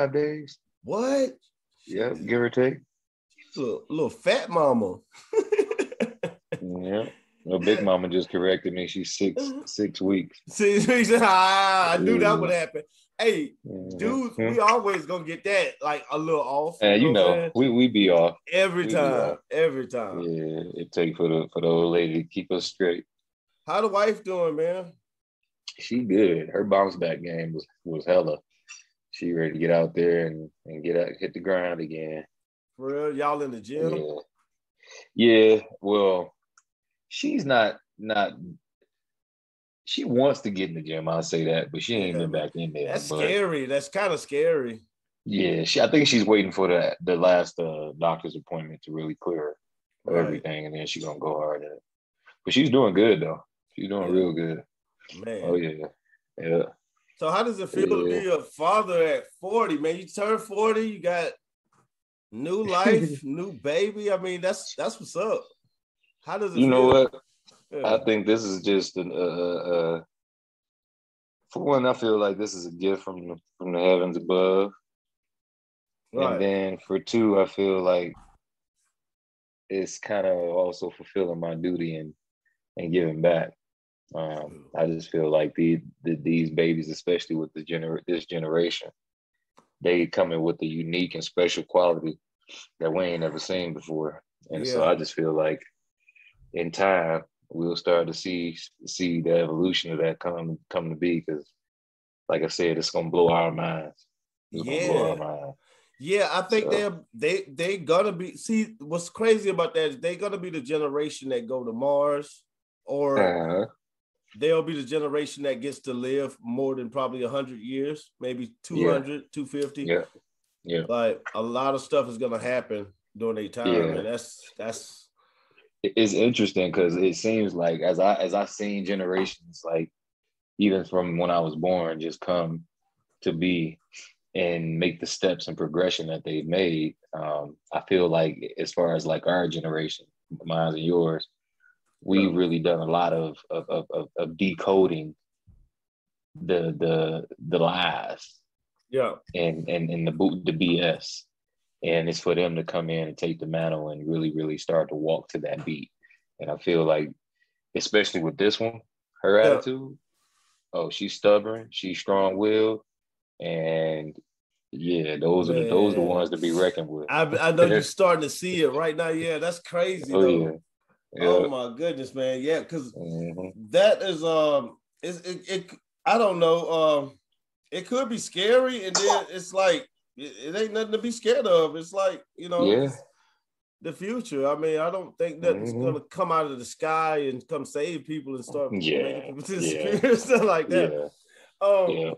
in four days, five days. What? Yeah, give or take. She's a little fat mama. yeah. No, Big Mama just corrected me. She's six six weeks. See, ah, I knew that would happen. Hey, dudes, we always gonna get that like a little off. And you know, we we be off. every we time, off. every time. Yeah, it take for the for the old lady to keep us straight. How the wife doing, man? She good. Her bounce back game was was hella. She ready to get out there and and get out, hit the ground again. For real, y'all in the gym? Yeah. Yeah. Well, she's not not. She wants to get in the gym. I'll say that, but she ain't been back in there. That's but scary. That's kind of scary. Yeah, she. I think she's waiting for the the last uh, doctor's appointment to really clear her Right. everything, and then she's gonna go hard at it. But she's doing good though. She's doing Yeah. real good. Man. Oh yeah, yeah. So how does it feel to be a father at 40, man? You turn 40, you got new life, new baby. I mean, that's that's what's up. How does it You know what? Yeah. I think this is just an uh, uh, uh, for one. I feel like this is a gift from the, from the heavens above, Right. and then for two, I feel like it's kind of also fulfilling my duty and and giving back. Um, I just feel like the, the these babies, especially with the gener this generation, they come in with a unique and special quality that we ain't ever seen before. And so I just feel like in time we'll start to see see the evolution of that come come to be because like I said, it's gonna blow our minds. It's Yeah. our minds. Yeah, I think So- they're they they gonna be see what's crazy about that is they gonna be the generation that go to Mars or Uh-huh. They'll be the generation that gets to live more than probably 100 years, maybe 200, 250. Yeah. Yeah. Like a lot of stuff is gonna happen during their time, Yeah. and that's that's it's interesting because it seems like as I as i've seen generations like even from when I was born just come to be and make the steps and progression that they've made. Um, I feel like as far as like our generation, mine and yours, we've really done a lot of of, of, of decoding the the the lies yeah, and and and the boot the BS. And it's for them to come in and take the mantle and really, really start to walk to that beat. And I feel like, especially with this one, her Yeah. attitude, oh, she's stubborn, she's strong willed, and yeah, those are the those are the ones to be reckoned with. I I know you're starting to see it right now. Yeah, that's crazy. oh though. yeah. Yeah. Oh my goodness, man. Yeah, because Mhm. that is um it's, it, it I don't know. Um it could be scary, and then it's like it, it ain't nothing to be scared of. It's like, you know, Yeah. the future. I mean, I don't think nothing's Mhm. gonna come out of the sky and come save people and start Yeah, making people yeah. disappear and stuff like that. Yeah. Um Yeah.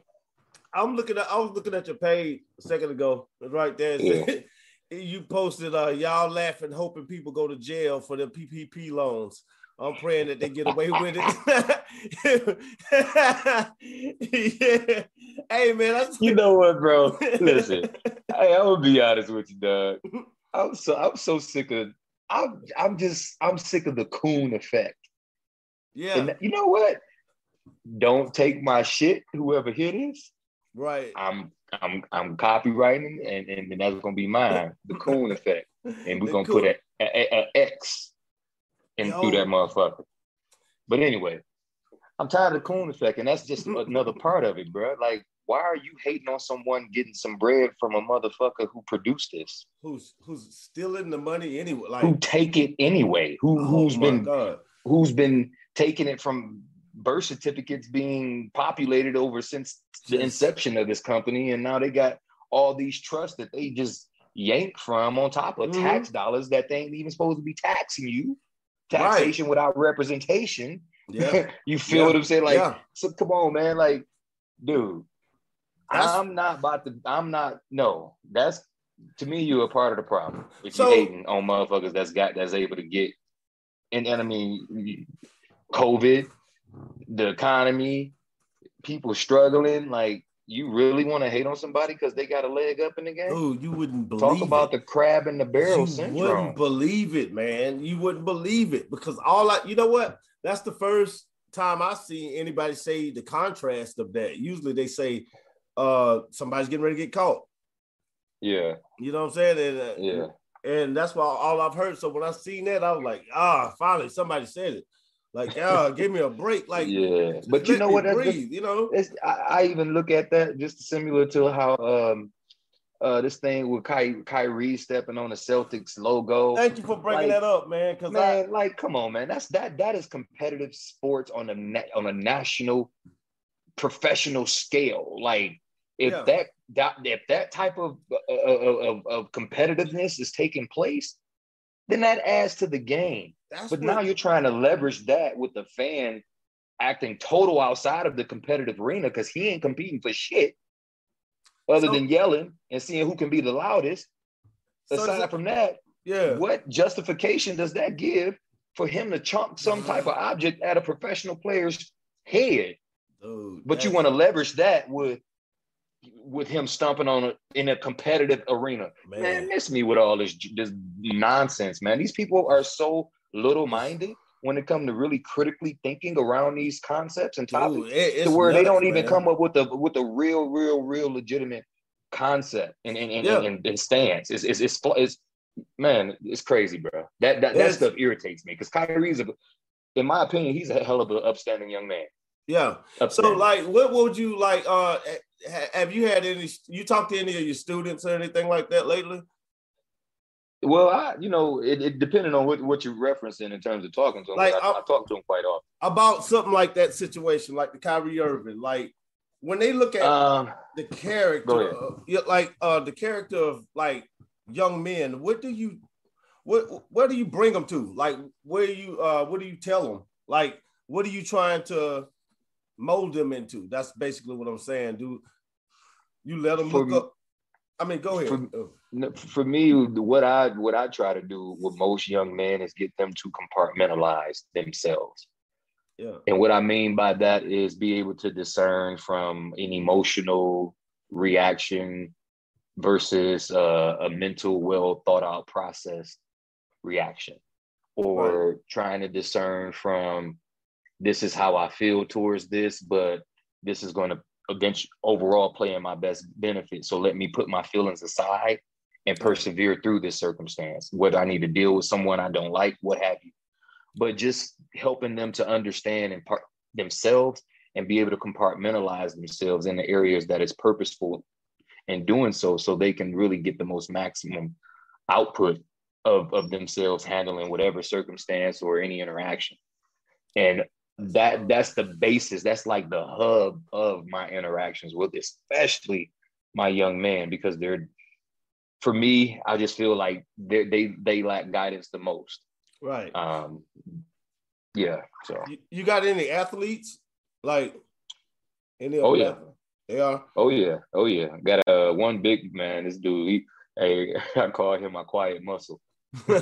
I'm looking at I was looking at your page a second ago, right there. Yeah. you posted uh y'all laughing, hoping people go to jail for their PPP loans. I'm praying that they get away with it. yeah. Hey man, that's You know what, bro? Listen, Hey, I'm gonna be honest with you, Doug. I'm so I'm so sick of I'm I'm just I'm sick of the coon effect. yeah, And you know what? Don't take my shit, whoever hit this. right. I'm I'm I'm copywriting and, and, and that's gonna be mine, the coon effect. And we're The gonna coon- put a, a, a X in Yo. through that motherfucker. But anyway, I'm tired of the coon effect, and that's just another part of it, bro. Like, why are you hating on someone getting some bread from a motherfucker who produced this? who's who's stealing the money anyway. Like who take it anyway? Who oh who's been God. who's been taking it from birth certificates being populated over since the inception of this company, and now they got all these trusts that they just yank from on top of Mhm. tax dollars that they ain't even supposed to be taxing you. Right. Taxation without representation. Yeah. you feel Yeah. what I'm saying? Like, yeah. so come on, man. Like, dude, That's- I'm not about to. I'm not. No, that's to me. You're a part of the problem if So- you hating on motherfuckers that's got that's able to get. And, and I mean, COVID, the economy, people struggling. Like, you really want to hate on somebody because they got a leg up in the game? Oh, you wouldn't believe Talk about it. the crab in the barrel you syndrome. wouldn't believe it, man. You wouldn't believe it because all I, you know what? That's the first time I see anybody say the contrast of that. Usually they say uh somebody's getting ready to get caught. Yeah. You know what I'm saying? And, uh, Yeah. and that's why all I've heard. So when I seen that, I was like, ah, finally somebody said it. Like, ah, give me a break. Like, yeah. But you know what? Breathe, you know? it's, I, I even look at that just similar to how um uh this thing with Ky- Kyrie stepping on the Celtics logo. Thank you for bringing Like, that up, man. Because I, man, like, come on, man. That's that that is competitive sports on a on a national professional scale. Like, if Yeah. that that if that type of, uh, of of of competitiveness is taking place, then that adds to the game. that's But now you're trying to leverage that with the fan acting total outside of the competitive arena because he ain't competing for shit other So- than yelling and seeing who can be the loudest. so Aside from that, yeah. what justification does that give for him to chunk some type of object at a professional player's head? Dude, But you want to leverage that with with him stomping on a, in a competitive arena. Man, man. miss me with all this this nonsense, man. These people are so little minded when it comes to really critically thinking around these concepts and topics Dude, it- to where they don't even man. come up with a with a real, real, real legitimate concept and and, and, Yeah. and, and stance. It's, it's it's it's man, it's crazy, bro. That that, that stuff irritates me because Kyrie's a, in my opinion, he's a hell of an upstanding young man. Yeah. So, like, what would you like? Uh, have you had any? You talked to any of your students or anything like that lately? well, I you know it, it depending on what, what you're referencing in terms of talking to them. Like, I, I- I talk to them quite often. About something like that situation, like the Kyrie Irving, like when they look at Um, the character, of, like uh, the character of like young men. What do you, what where do you bring them to? Like, where you, uh, what do you tell them? Like, what are you trying to mold them into? That's basically what I'm saying. Do you let them For look up? I mean, go ahead. for- for me, what I what I try to do with most young men is get them to compartmentalize themselves. yeah, And what I mean by that is be able to discern from an emotional reaction versus uh, a mental, well thought out process reaction, or trying to discern from this is how I feel towards this, but this is going to eventually overall play in my best benefit. So let me put my feelings aside and persevere through this circumstance, whether I need to deal with someone I don't like, what have you. But just helping them to understand and part themselves and be able to compartmentalize themselves in the areas that is purposeful in doing so, so they can really get the most maximum output of, of themselves handling whatever circumstance or any interaction. And that that's the basis, that's like the hub of my interactions with especially my young man, because they're for me, I just feel like they they they lack guidance the most. right. Um, yeah. So, You, got any athletes? Like any? Oh, yeah. They are. oh yeah, oh yeah. Got a uh, one big man. This dude, he, hey, I call him my quiet muscle.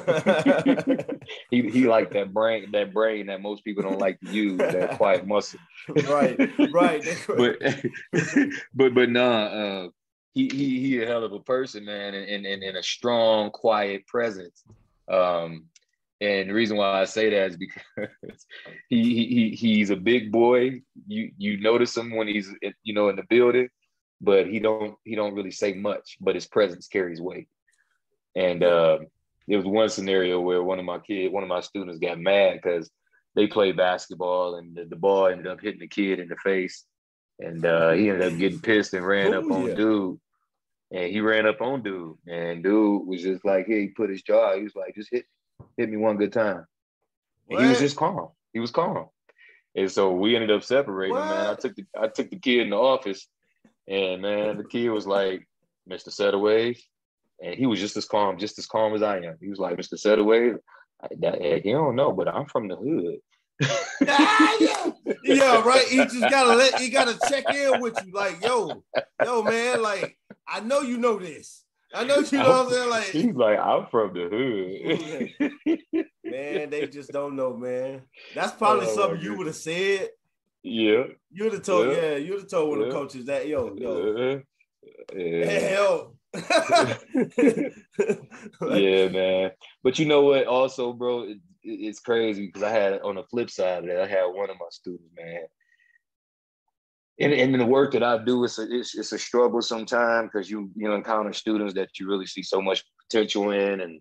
He he like that brain, that brain that most people don't like to use, that quiet muscle. right, right. but but but nah, uh, he he he a hell of a person, man, and and, and, a strong, quiet presence. Um, and the reason why I say that is because he, he he he's a big boy. You you notice him when he's you know in the building, but he don't he don't really say much, but his presence carries weight. And uh, there was one scenario where one of my kid, one of my students got mad because they played basketball and the, the ball ended up hitting the kid in the face. And uh, he ended up getting pissed and ran up Oh, on yeah. dude. And he ran up on dude. And dude was just like, hey, he put his jaw. He was like, just hit hit me one good time. And he was just calm. He was calm. And so we ended up separating, man. I took the I took the kid in the office, and man, the kid was like, Mr. Setaway. And he was just as calm, just as calm as I am. He was like, Mr. Setaway, that, eh, you don't know, but I'm from the hood. Ah, yeah. yeah, right. He just gotta let he gotta check in with you, like, yo, yo, man, like, I know you know this. I know you know what I'm saying. Like, He's like, I'm from the hood. man, they just don't know, man. That's probably Oh, something you would have said. yeah. You would have told, Yeah. yeah, you would have told one of the coaches that, yo, yo, yeah. hell. yeah, man. But you know what? Also, bro, it, it- it's crazy because I had on the flip side of that, I had one of my students, man. And, in the work that I do, it's a, it's, it's a struggle sometimes because you you encounter students that you really see so much potential in, and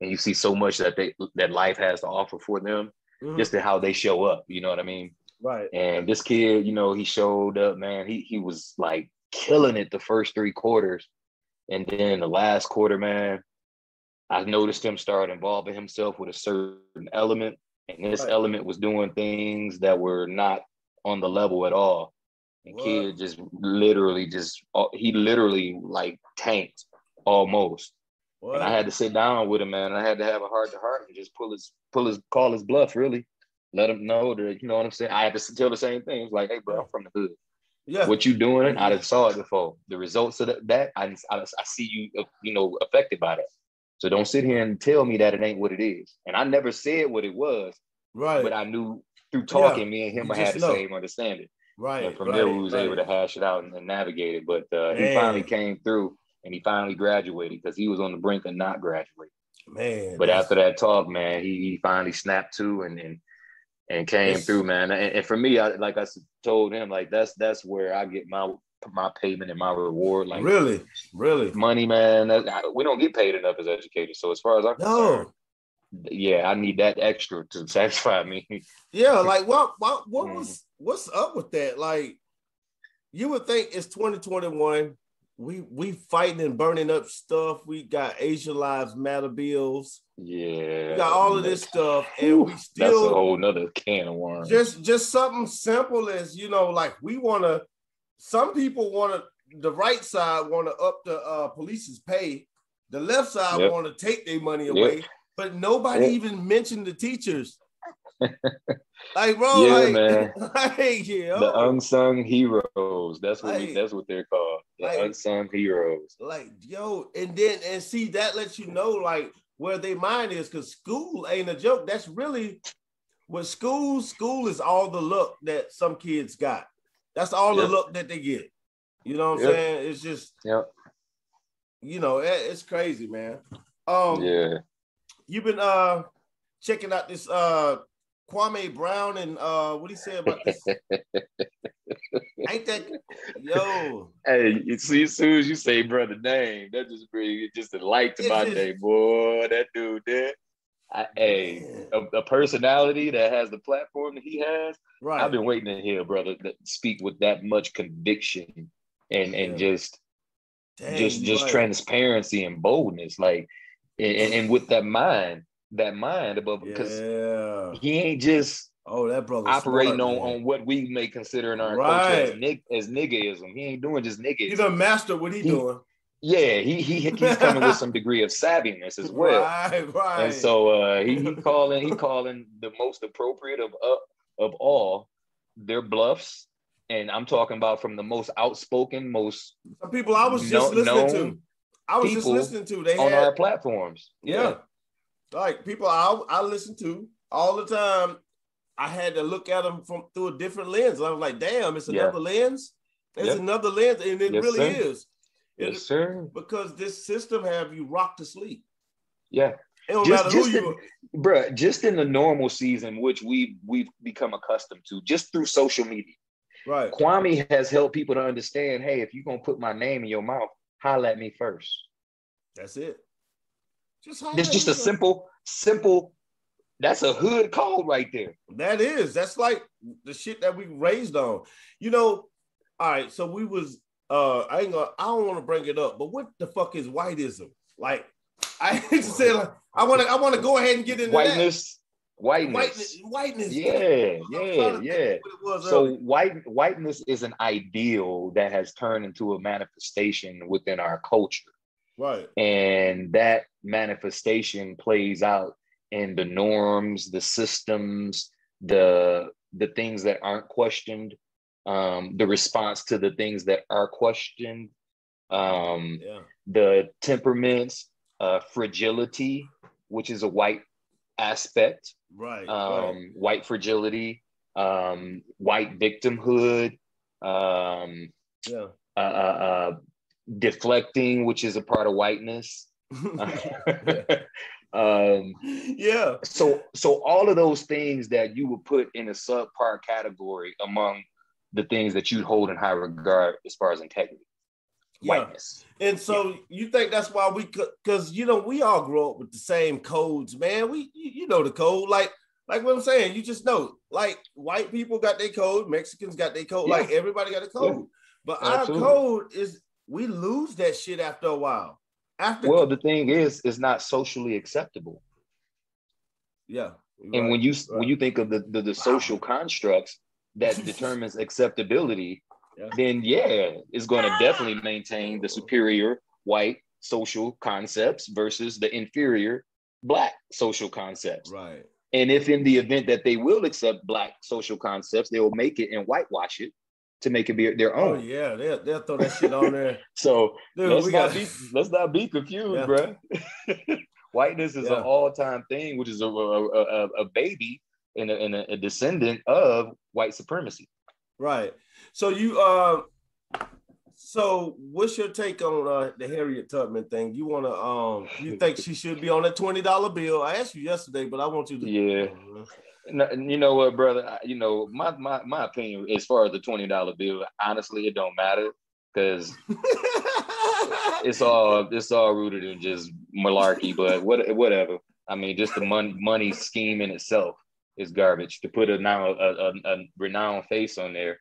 and you see so much that they that life has to offer for them, mm-hmm. just to how they show up. You know what I mean? Right. And this kid, you know, he showed up, man. He he was like killing it the first three quarters, and then the last quarter, man, I noticed him start involving himself with a certain element, and this right. element was doing things that were not on the level at all. And what? kid just literally just uh, he literally like tanked almost. What? And I had to sit down with him, man. I had to have a heart to heart and just pull his pull his call his bluff, really. Let him know that you know what I'm saying. I had to tell the same thing. It's like, hey, bro, I'm from the hood. Yeah. What you doing? I just saw it before. The results of that, I, I, I see you, uh, you know, affected by that. So don't sit here and tell me that it ain't what it is. And I never said what it was. Right. But I knew through talking, yeah. me and him I had the know. same understanding. Right. And from right, there, we was right. able to hash it out and, and navigate it. But uh, he finally came through and he finally graduated because he was on the brink of not graduating. Man. But after that talk, man, he, he finally snapped to and and, and came through, man. And, and, for me, I, like I told him, like that's that's where I get my my payment and my reward. Like really, really, money, man. That, we don't get paid enough as educators. So as far as I'm no. concerned, yeah, I need that extra to satisfy me. Yeah, like what what what mm. was what's up with that? Like you would think it's 2021. We we fighting and burning up stuff. We got Asian Lives Matter bills. Yeah, we got all of this stuff, and we still that's a whole nother can of worms. Just just something simple as you know, like we want to. Some people want to. The right side want to up the uh, police's pay. The left side yep. want to take their money away. Yep but nobody yeah. even mentioned the teachers. Like, bro, yeah, like, man. like, yeah, the unsung heroes. That's what like, we, that's what they're called. The like, unsung heroes. Like, yo, and then and see that lets you know like where their mind is, because school ain't a joke. That's really what school. School is all the look that some kids got. That's all yep. the look that they get. You know what I'm yep. saying? It's just, yep. You know, it, it's crazy, man. Um, yeah you've been uh checking out this uh Kwame Brown and uh what he say about this? Ain't that yo? Hey, you see, as soon as you say brother name, that just brings it just a light to my day, boy. That dude there. I, hey, a, a, personality that has the platform that he has. Right. I've been waiting to hear brother that speak with that much conviction and and just Dang, just just right. transparency and boldness. Like and, and with that mind, that mind above because yeah. he ain't just oh that brother operating smart, on, on what we may consider in our right. culture as, nig- as niggaism. He ain't doing just niggaism. He's a master what he, he doing. Yeah, he, he he's coming with some degree of savviness as well. Right, right. And so uh, he, he calling he calling the most appropriate of uh, of all their bluffs, and I'm talking about from the most outspoken, most some people I was just no, listening to I was just listening to they on had, our platforms. Yeah. Like people I I listen to all the time. I had to look at them from through a different lens. I was like, damn, it's another yeah. lens. It's yep. another lens, and it yes, really sir. is. It, yes, sir. Because this system have you rocked to sleep. Yeah. It don't just, matter just who you in, bruh, just in the normal season, which we we've become accustomed to, just through social media. Right. Kwame has helped people to understand, hey, if you're gonna put my name in your mouth, holla at me first. That's it. Just it's just a simple, simple. That's a hood call right there. That is. That's like the shit that we raised on. You know. All right. So we was. Uh, I ain't gonna. I don't want to bring it up, but what the fuck is whiteism? Like, I hate to say like, I want to. I want to go ahead and get into whiteness. That. Whiteness. whiteness. Whiteness. Yeah, yeah, yeah. So earlier. white whiteness is an ideal that has turned into a manifestation within our culture. Right. And that manifestation plays out in the norms, the systems, the the things that aren't questioned, um, the response to the things that are questioned, um, yeah. the temperaments, uh, fragility, which is a white aspect, right? Um, right. White fragility, um, white victimhood, um, yeah. Uh, uh, uh, deflecting, which is a part of whiteness. um, yeah. So, so all of those things that you would put in a subpart category among the things that you hold in high regard as far as integrity. Yeah. Whiteness. And so yeah. you think that's why we because you know we all grow up with the same codes, man. We you know the code. Like like what I'm saying, you just know, like white people got their code, Mexicans got their code, yeah. like everybody got a code. But Absolutely. our code is we lose that shit after a while. After well, the thing is, it's not socially acceptable. Yeah. Right, and when you right. when you think of the the, the social constructs that determines acceptability, yeah. then yeah, it's going to ah! definitely maintain the superior white social concepts versus the inferior black social concepts. Right. And if in the event that they will accept black social concepts, they will make it and whitewash it to make it be their oh, own. Oh yeah, they'll, they'll throw that shit on there. so Dude, let's not got... be let's not be confused, yeah. bro. Whiteness is yeah. an all-time thing, which is a, a, a, a baby and, a, and a, descendant of white supremacy. Right. So you uh so what's your take on uh, the Harriet Tubman thing? You wanna um you think she should be on a twenty dollar bill? I asked you yesterday, but I want you to Yeah. You know what, brother? You know my my my opinion as far as the twenty dollar bill. Honestly, it don't matter because it's all it's all rooted in just malarkey. But what whatever. I mean, just the money money scheme in itself is garbage. To put a now a, a, renowned face on there,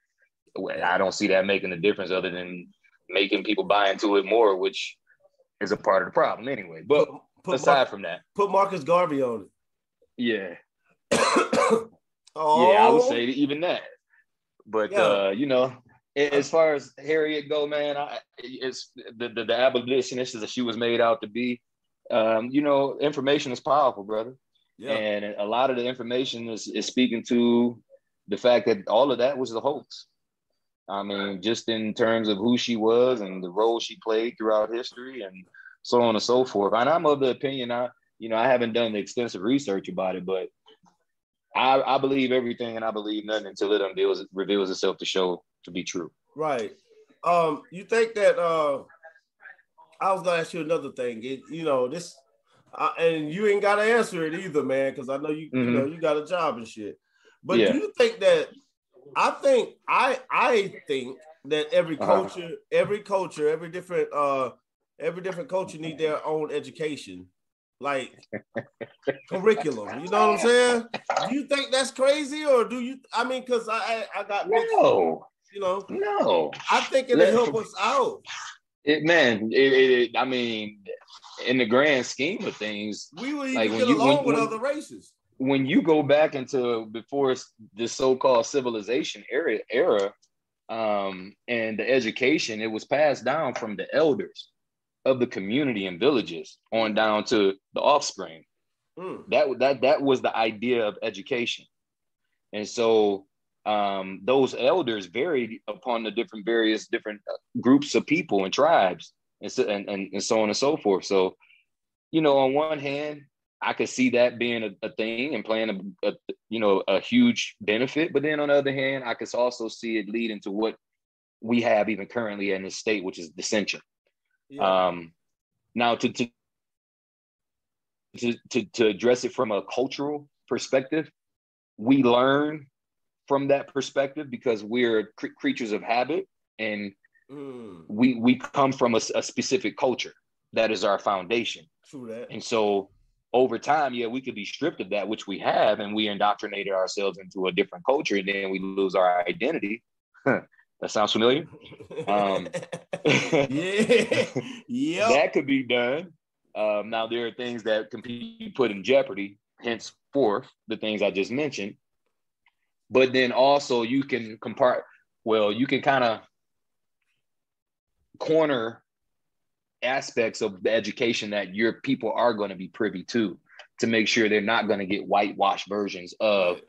I don't see that making a difference other than making people buy into it more, which is a part of the problem anyway. But put, put aside Mar- from that, put Marcus Garvey on it. Yeah. oh. Yeah, I would say even that. But yeah. uh, you know, as far as Harriet go, man, I, it's the, the, the abolitionist that she was made out to be. Um, you know, information is powerful, brother. Yeah. And a lot of the information is, is speaking to the fact that all of that was a hoax. I mean, just in terms of who she was and the role she played throughout history and so on and so forth. And I'm of the opinion, I, you know, I haven't done the extensive research about it, but I, I believe everything and I believe nothing until it unveils, reveals itself to show to be true. Right. Um, you think that uh I was gonna ask you another thing. It, you know, this uh, and you ain't gotta answer it either, man, because I know you, mm-hmm. you know, you got a job and shit. But yeah. do you think that I think I I think that every uh-huh. culture, uh-huh. every culture, every different uh every different culture need their own education, like curriculum. You know what I'm saying? Do you think that's crazy, or do you? I mean, because I, I, I got no, you know, no. I think it'll help us out. It man, it, it, I mean, in the grand scheme of things, we would even like get along when, with when, other races when you go back into before the so-called civilization era era um, and the education, it was passed down from the elders of the community and villages on down to the offspring. Mm. That that that was the idea of education, and so um, those elders varied upon the different various different uh, groups of people and tribes, and so and, and, and so on and so forth. So, you know, on one hand, I could see that being a, a thing and playing a, a, you know a huge benefit. But then on the other hand, I could also see it leading to what we have even currently in the state, which is dissension. Yeah. Um, now to, to to to to address it from a cultural perspective, we learn from that perspective because we're cr- creatures of habit and mm. we we come from a, a specific culture that is our foundation. True that. And so over time, yeah, we could be stripped of that, which we have, and we indoctrinated ourselves into a different culture, and then we lose our identity. that sounds familiar. Um, yeah, yeah, that could be done. Um, now there are things that can be put in jeopardy, henceforth the things I just mentioned. But then also you can compart. Well, you can kind of corner aspects of the education that your people are going to be privy to to make sure they're not going to get whitewashed versions of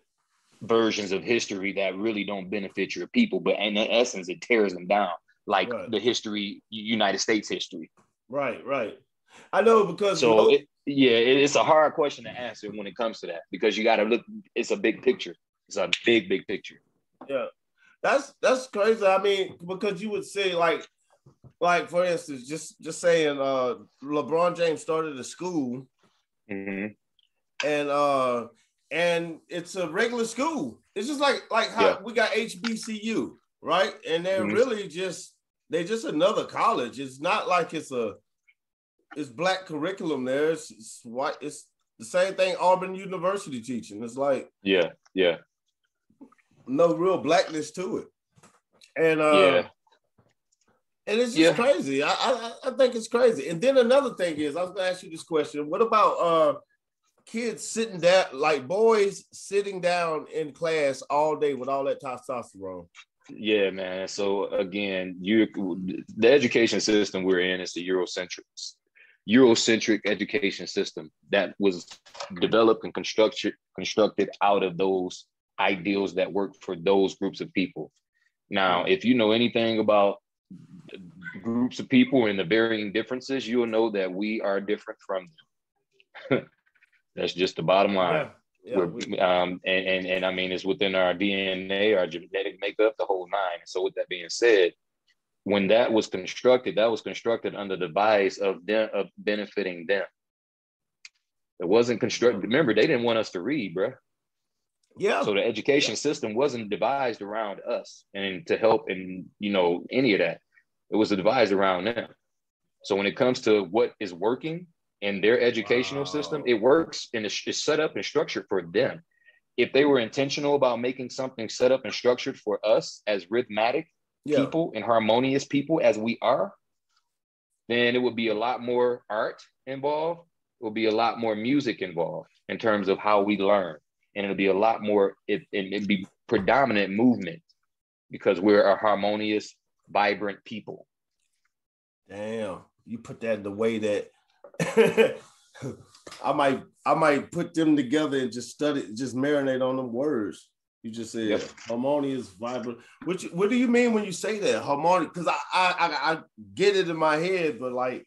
versions of history that really don't benefit your people but in essence it tears them down like right. the history united states history. Right right. I know because so you know, it, yeah it's a hard question to answer when it comes to that because you got to look it's a big picture. It's a big big picture. Yeah. That's that's crazy. I mean because you would say like like for instance, just just saying, uh, LeBron James started a school, mm-hmm. and uh, and it's a regular school. It's just like like how yeah. we got HBCU. right? And they're Mhm. really just they're just another college. It's not like it's a it's black curriculum there. It's, it's white. It's the same thing Auburn University teaching. It's like Yeah, yeah, no real blackness to it. And uh, yeah. and it's just Yeah. crazy. I, I I think it's crazy. And then another thing is, I was gonna ask you this question: What about uh kids sitting down, like boys sitting down in class all day with all that testosterone? Yeah, man. So again, you the education system we're in is the Eurocentric Eurocentric education system that was developed and constructed constructed out of those ideals that work for those groups of people. Now, if you know anything about groups of people and the varying differences, you'll know that we are different from them. That's just the bottom line. yeah. We're, we- um, and, and and I mean it's within our DNA, our genetic makeup, the whole nine. And So with that being said, when that was constructed, that was constructed under the guise of them of benefiting them. It wasn't constructed. Remember, they didn't want us to read, bruh. yeah. So the education system wasn't devised around us and to help and you know any of that. It was devised around them. So when it comes to what is working in their educational system, it works and it's, it's set up and structured for them. If they were intentional about making something set up and structured for us as rhythmic yeah. people and harmonious people as we are, then it would be a lot more art involved. It would be a lot more music involved in terms of how we learn. And it'll be a lot more, it, it, it'd be predominant movement because we're a harmonious, vibrant people. Damn, you put that in the way that I might I might put them together and just study, just marinate on them words. You just said Yep. harmonious, vibrant. Which what do you mean when you say that harmonic? Because I, I I I get it in my head, but like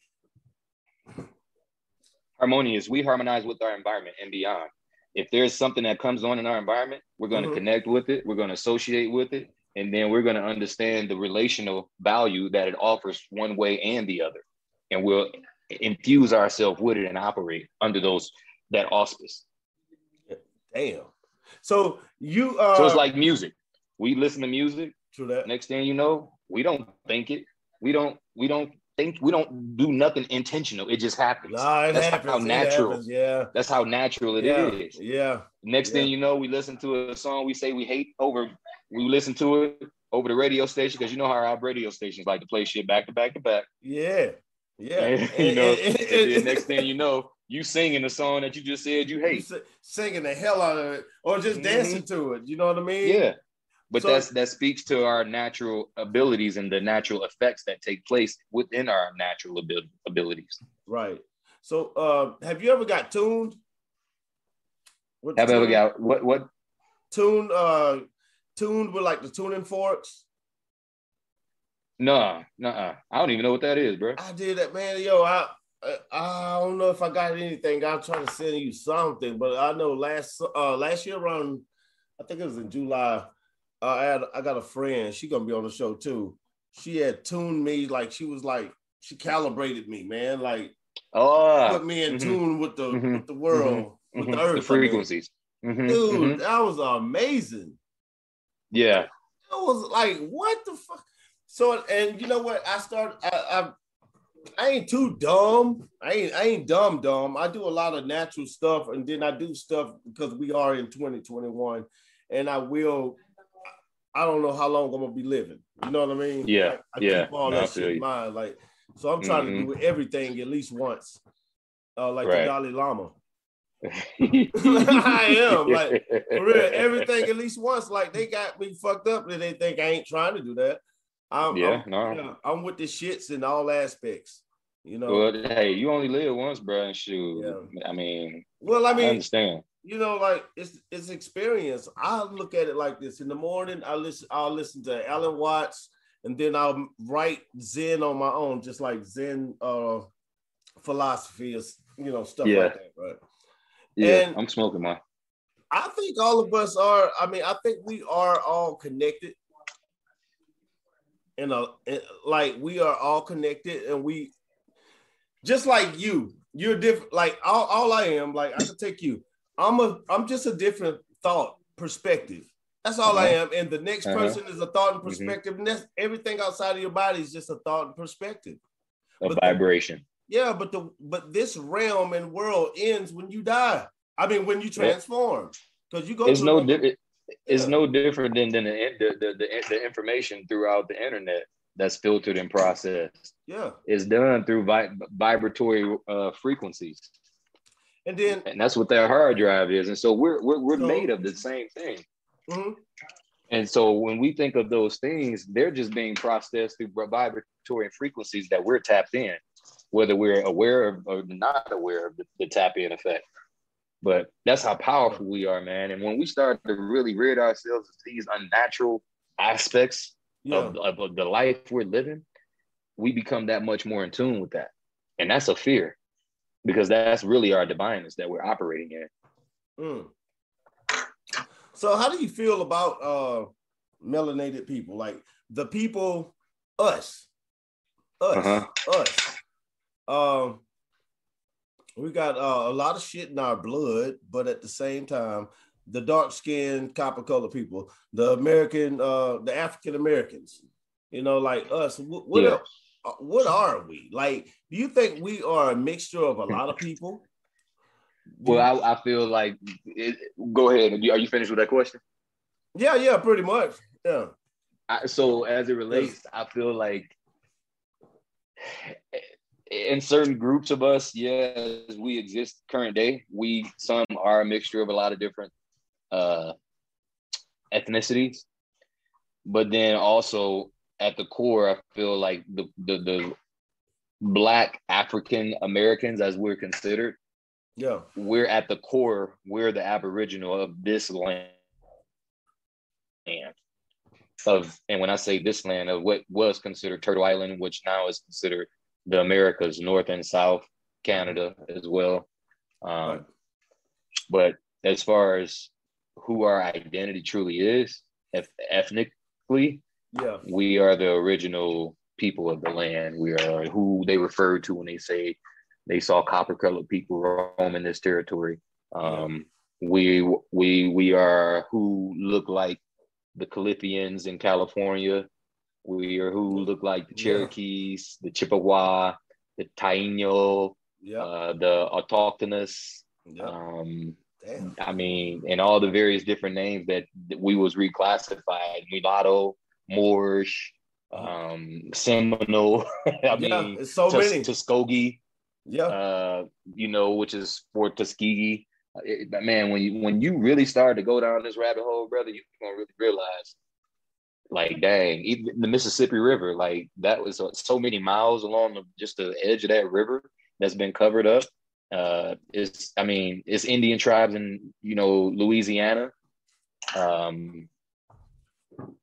Harmonious, we harmonize with our environment and beyond. If there's something that comes on in our environment, we're going to Mhm. connect with it, we're going to associate with it, and then we're going to understand the relational value that it offers one way and the other. And we'll infuse ourselves with it and operate under those that auspice. damn. So you uh So it's like music. We listen to music. to that. Next thing you know, we don't think it. We don't. We don't think. We don't do nothing intentional. It just happens. Nah, it That's happens. how natural. happens, Yeah. That's how natural it is. yeah. Yeah. Next thing you know, we listen to a song we say we hate over. We listen to it over the radio station because you know how our radio stations like to play shit back to back to back. Yeah. Yeah. And, you know, and next thing you know, you singing the song that you just said you hate. singing the hell out of it or just Mhm. dancing to it. You know what I mean? Yeah. But So- that's that speaks to our natural abilities and the natural effects that take place within our natural abil- abilities. Right. So uh have you ever got tuned? With Have ever got what what tuned uh tuned with like the tuning forks? Nah, nah. I don't even know what that is, bro. I did that, man. Yo, I I, don't know if I got anything. I'm trying to send you something, but I know last uh last year around, I think it was in July. Uh, I had I got a friend. She gonna be on the show too. She had tuned me like she was like she calibrated me, man. Like Oh, put me in mhm, tune with the mhm, with the world, with mhm, the earth, I mean. frequencies. Mhm, Dude, mhm. that was amazing. Yeah, It was like, what the fuck? So, and you know what? I start. I, I, I ain't too dumb. I ain't. I ain't dumb. Dumb. I do a lot of natural stuff, and then I do stuff because we are in 2021, and I will. I don't know how long I'm gonna be living. You know what I mean? Yeah, Like, I yeah. keep all that shit in mind. Like, so I'm trying Mhm. to do everything at least once, uh, like the Dalai Lama. I am, like, For real, everything at least once. Like they got me fucked up, and they think I ain't trying to do that. I'm, Yeah, I'm, no. yeah, I'm with the shits in all aspects. You know. Well, hey, you only live once, bro. And shoot, Yeah. I mean, Well, I mean, I, understand. you know, like it's it's experience. I look at it like this. In the morning, I listen. I'll listen to Alan Watts, and then I'll write Zen on my own, just like Zen uh philosophy is, you know, stuff Yeah. like that, right? Yeah, and- I'm smoking my. I think all of us are. I mean, I think we are all connected. In a in- like we are all connected, and we just like you. You're different. Like all, all I am. Like I could take you. I'm a. I'm just a different thought perspective. That's all uh-huh. I am. And the next uh-huh. person is a thought and mm-hmm. perspective. Mm-hmm. And that's everything outside of your body is just a thought and perspective. A but vibration. The, yeah, but the but this realm and world ends when you die. I mean, when you transform, because you go. there's no different. It's no different than, than the, the, the, the, information throughout the internet that's filtered and processed. Yeah, it's done through vi- vibratory uh, frequencies. And then, and that's what that hard drive is. And so we're we're, we're so, made of the same thing. Mm-hmm. And so when we think of those things, they're just being processed through vibratory frequencies that we're tapped in, whether we're aware of or not aware of the, the tap in effect. But that's how powerful we are, man. And when we start to really rid ourselves of these unnatural aspects yeah. of, of, of the life we're living, we become that much more in tune with that. And that's a fear because that's really our divineness that we're operating in. Mm. So how do you feel about uh melanated people? Like the people, us, us, uh-huh. us. Um, we got uh, a lot of shit in our blood, but at the same time, the dark skinned copper color people, the American, uh, the African Americans, you know, like us. What, what, yeah. are, uh, what are we? Like, do you think we are a mixture of a lot of people? Well, I, I feel like it, go ahead. Are you finished with that question? Yeah, yeah, pretty much. Yeah. I, so as it relates, I feel like in certain groups of us, yes, we exist current day. We some are a mixture of a lot of different uh, ethnicities, but then also at the core, I feel like the the, the black African Americans, as we're considered, yeah. We're at the core, we're the aboriginal of this land. Of and when I say this land of what was considered Turtle Island, which now is considered the Americas, North and South, Canada as well. Um, right. But as far as who our identity truly is, if ethnically, yeah, we are the original people of the land. We are who they refer to when they say they saw copper colored people roam in this territory. Um, we we we are who look like the Calithians in California. We are who look like the Cherokees, yeah. the Chippewa, the Taino, yeah. uh, the autochthonous. Yeah. Um, I mean, and all the various different names that, that we was reclassified: mulatto, Moorish, um, Seminole. I mean, it's so Tus- many. Tuskegee. Yeah. Uh, you know, which is for Tuskegee. It, man, when you when you really start to go down this rabbit hole, brother, you're gonna really realize, like, dang, even the Mississippi River, like that was so many miles along the, just the edge of that river that's been covered up. Uh, it's I mean, it's Indian tribes in you know Louisiana, um,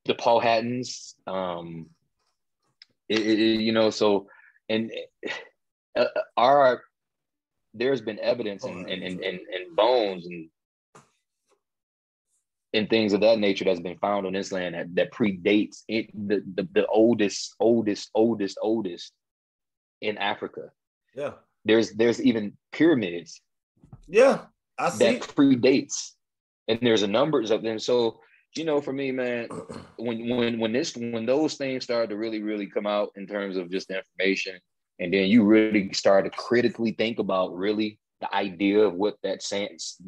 the Powhatans, um, it, it, you know, so and uh, our there's been evidence and, and, and, and bones and and things of that nature that's been found on this land that, that predates it the, the the oldest oldest oldest oldest in africa. Yeah. There's there's even pyramids yeah I see. that predates and there's a numbers of them. So you know for me man when when when this when those things start to really really come out in terms of just information and then you really start to critically think about really the idea of what that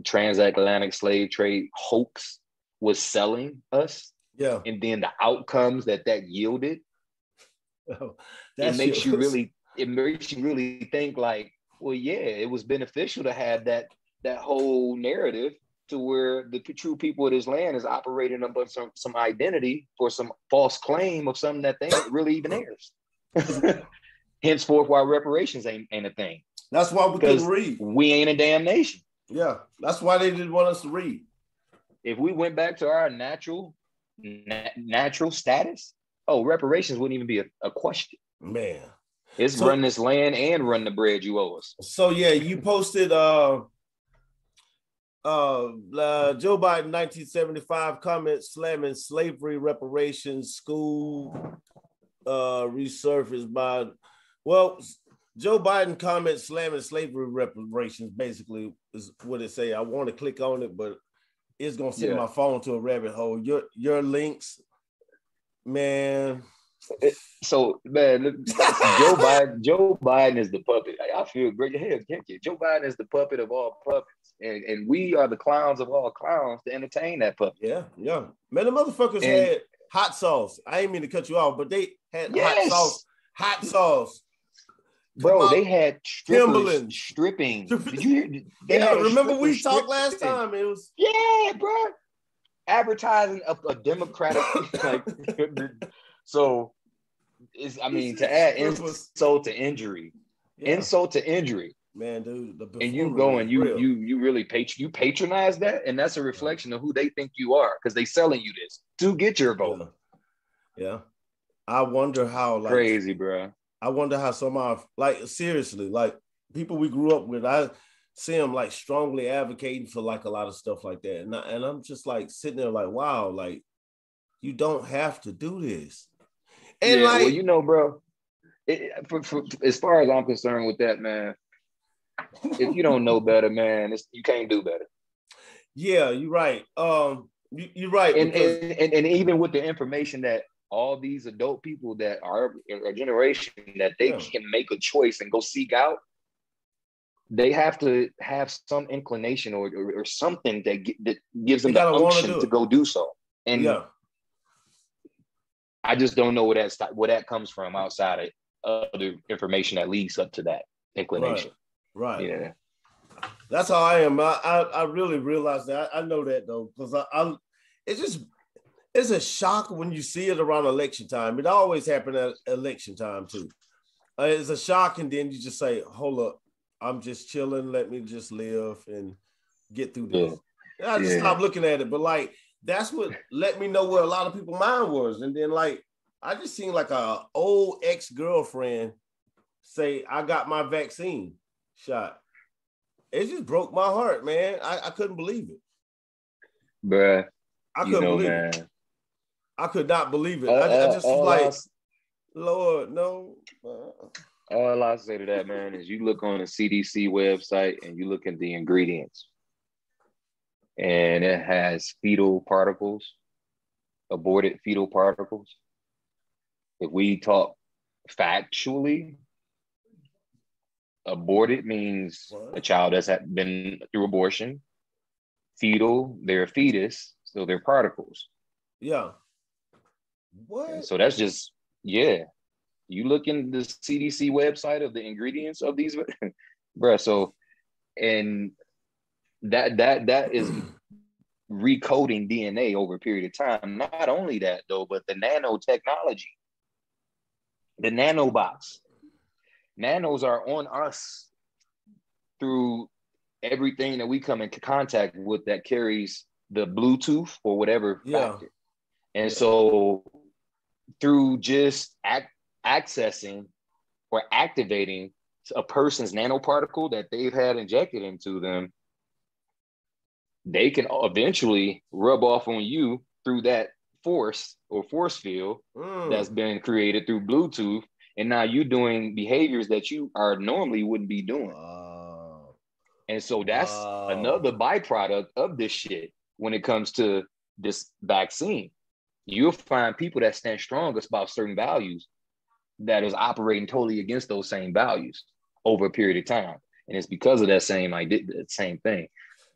transatlantic slave trade hoax was selling us yeah and then the outcomes that that yielded oh, it makes you really it makes you really think like well yeah it was beneficial to have that that whole narrative to where the true people of this land is operating under some some identity for some false claim of something that they really even theirs henceforth why reparations ain't, ain't a thing. That's why we couldn't read. We ain't a damn nation. Yeah, that's why they didn't want us to read. If we went back to our natural na- natural status, oh, reparations wouldn't even be a, a question. Man, it's so, run this land and run the bread you owe us. So yeah, you posted uh uh, uh, Joe Biden 1975 comments slamming slavery reparations school uh, resurfaced by well, Joe Biden comments slamming slavery reparations basically is what it say. I want to click on it, but it's gonna send yeah. my phone to a rabbit hole. Your your links, man. So man, Joe Biden, Joe Biden is the puppet. I feel great. Hell, can't you? Joe Biden is the puppet of all puppets, and, and we are the clowns of all clowns to entertain that puppet. Yeah, yeah. Man, the motherfuckers and, had hot sauce. I ain't mean to cut you off, but they had yes. hot sauce. Hot sauce. Bro, they had Timberland stripping. Did you hear? Yeah, remember we talked last time? It was yeah, bro. Advertising a, a democratic like so. Is I mean to add insult to injury, yeah. insult to injury man, dude. and you go and you real. you you really patron you patronize that, and that's a reflection of who they think you are because they selling you this to get your vote. Yeah. yeah. I wonder how like crazy, bro. I wonder how some of like seriously, like people we grew up with, I see them like strongly advocating for like a lot of stuff like that, and I, and I'm just like sitting there like, wow, like you don't have to do this. And yeah, like, well, you know, bro, it, for, for, as far as I'm concerned with that, man, if you don't know better, man, you can't do better. Yeah, you're right. Um, you, are right. And, because... and, and, and even with the information that all these adult people that are a generation that they yeah. can make a choice and go seek out, they have to have some inclination or, or, or something that, that gives them the unction to go do so. And yeah. I just don't know where that where that comes from outside of other information that leads up to that inclination. Right. Yeah. That's how I am. I I, I really realize that. I, I know that though, because I, I it's just it's a shock when you see it around election time. It always happens at election time too. Uh, it's a shock, and then you just say, "Hold up, I'm just chilling. Let me just live and get through this." Yeah. I just yeah. stop looking at it. But like that's what let me know where a lot of people mind was, and then like I just seen like a old ex girlfriend say, "I got my vaccine." shot. It just broke my heart, man. I, I couldn't believe it. Bruh. I couldn't know, believe man. it. I could not believe it. All, I, I, just was like, Lord, no. All I say to that, man, is you look on the CDC website and you look at the ingredients, and it has fetal particles, aborted fetal particles. If we talk factually, Aborted means what? a child that's been through abortion. Fetal, they're a fetus, so they're particles. Yeah. What? And so that's just yeah. You look in the CDC website of the ingredients of these, bruh. So, and that that that is recoding DNA over a period of time. Not only that though, but the nanotechnology, the nanobots, nanos are on us through everything that we come into contact with that carries the Bluetooth or whatever yeah. factor. And yeah. so through just ac- accessing or activating a person's nanoparticle that they've had injected into them, they can eventually rub off on you through that force or force field mm. that's been created through Bluetooth and now you're doing behaviors that you are normally wouldn't be doing. And so that's another byproduct of this shit when it comes to this vaccine. You'll find people that stand strongest about certain values that is operating totally against those same values over a period of time. And it's because of that same idea, that same thing.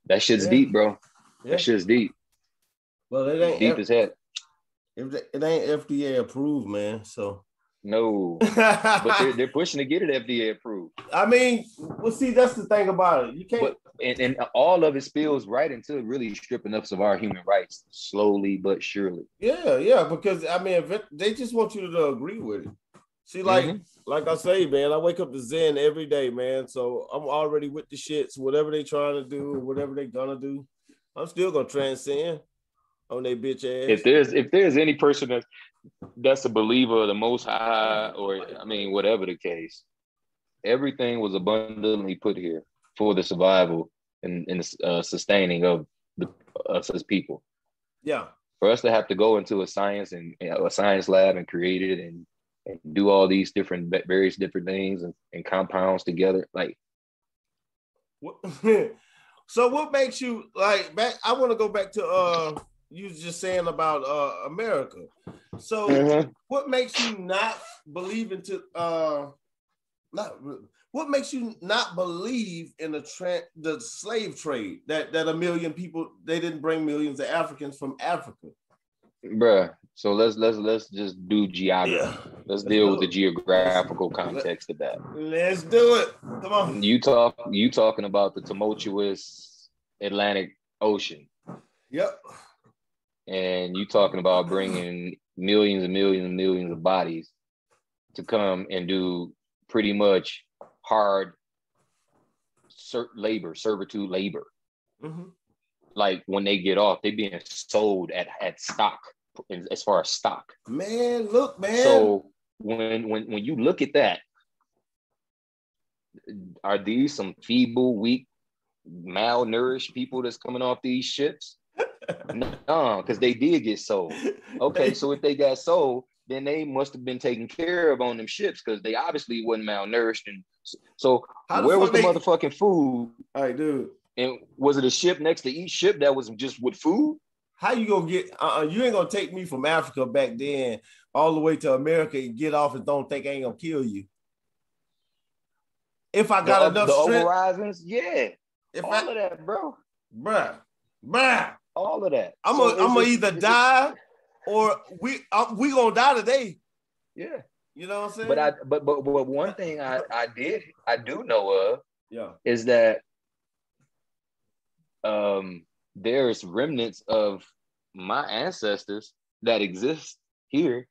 That shit's yeah. deep, bro. Yeah. That shit's deep. Well, it ain't deep F- as heck. It ain't FDA approved, man. So no, but they're, they're, pushing to get it FDA approved. I mean, well, see, that's the thing about it. You can't. But, and, and all of it spills right into really stripping us of our human rights, slowly but surely. Yeah, yeah, because I mean, it, they just want you to agree with it. See, like, mm-hmm. like I say, man, I wake up to Zen every day, man. So I'm already with the shits. Whatever they trying to do, whatever they gonna do, I'm still gonna transcend on their bitch ass. If there's if there's any person that's that's a believer of the Most High, or I mean, whatever the case, everything was abundantly put here for the survival and, and uh, sustaining of the, us as people. Yeah. For us to have to go into a science and you know, a science lab and create it and, and do all these different various different things and, and compounds together, like what So what makes you like back? I want to go back to uh you was just saying about uh America. So Mhm. what makes you not believe into uh not what makes you not believe in the tra- the slave trade that that a million people they didn't bring millions of Africans from Africa. Bruh. So let's let's let's just do geography. Let's Let's deal with the geographical context of that. Let's do it. Come on. You talk you talking about the tumultuous Atlantic Ocean, Yep. And you talking about bringing millions and millions and millions of bodies to come and do pretty much hard ser- labor, servitude labor. Mhm. Like when they get off, they being sold at at stock as far as stock. Man, look, man. So when when when you look at that, are these some feeble, weak, malnourished people that's coming off these ships? No, because they did get sold. Okay, so if they got sold, then they must have been taken care of on them ships because they obviously wasn't malnourished. And so How the where was the they- motherfucking food? All right, dude. And was it a ship next to each ship that was just with food? How you gonna get? Uh, you ain't gonna take me from Africa back then all the way to America and get off and don't think I ain't gonna kill you. If I got the, enough the strength, horizons, yeah, if all I, of that, bro, bruh, bruh, all of that. I'm gonna I'm gonna a- either die or we uh, we gonna die today. Yeah. You know what I'm saying? But I but but, but one thing I, I did I do know of yeah, is that um there's remnants of my ancestors that exist here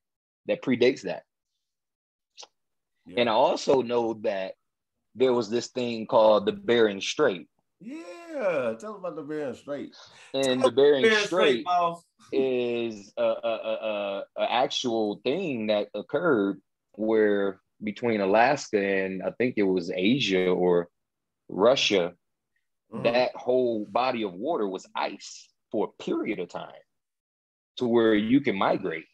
that predates that. yeah. And I also know that there was this thing called the Bering Strait. Yeah. Tell them about the Bering Strait. And the Bering Bering Strait is a, a, a, a, actual thing that occurred where between Alaska and I think it was Asia or Russia, Mhm. that whole body of water was ice for a period of time to where you can migrate.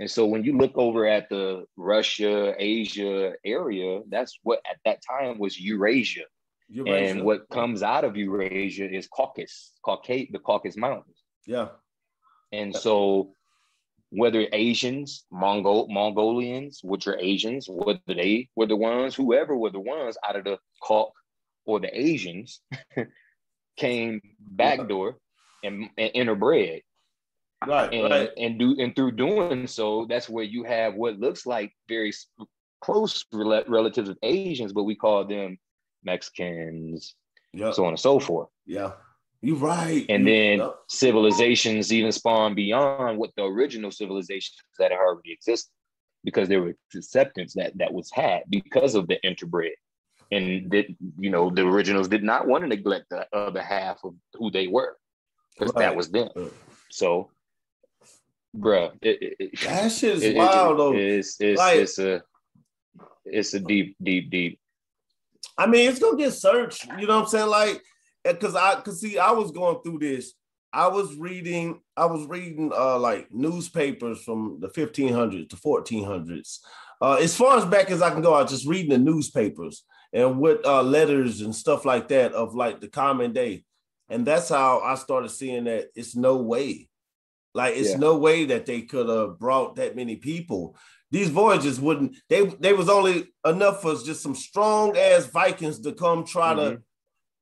And so when you look over at the Russia, Asia area, that's what at that time was Eurasia. Eurasia. And what comes out of Eurasia is Caucasus, Caucasus, the Caucasus Mountains. Yeah. And so whether Asians, Mongol, Mongolians, which are Asians, whether they were the ones, whoever were the ones out of the Cauk or the Asians came backdoor and, and interbred. Right. And, right. and do and through doing so, that's where you have what looks like very close rela- relatives of Asians, but we call them Mexicans, Yeah. so on and so forth. yeah. You're right. And then Yep. civilizations even spawn beyond what the original civilizations that had already existed because there was acceptance that that was had because of the interbred. And that you know the originals did not want to neglect the other half of who they were because Right. that was them. So, bruh, it, it, that shit is it- it- wild though. It's it's, Like- it's a it's a deep, deep, deep. I mean, it's gonna get searched. You know what I'm saying? Like, because I, cause see, I was going through this. I was reading, I was reading uh like newspapers from the 1500s to 1400s. Uh, as far as back as I can go, I was just reading the newspapers and what uh, letters and stuff like that of like the common day, and that's how I started seeing that it's no way, like it's Yeah. no way that they could have brought that many people these voyages wouldn't they they was only enough for just some strong ass Vikings to come try to Mhm.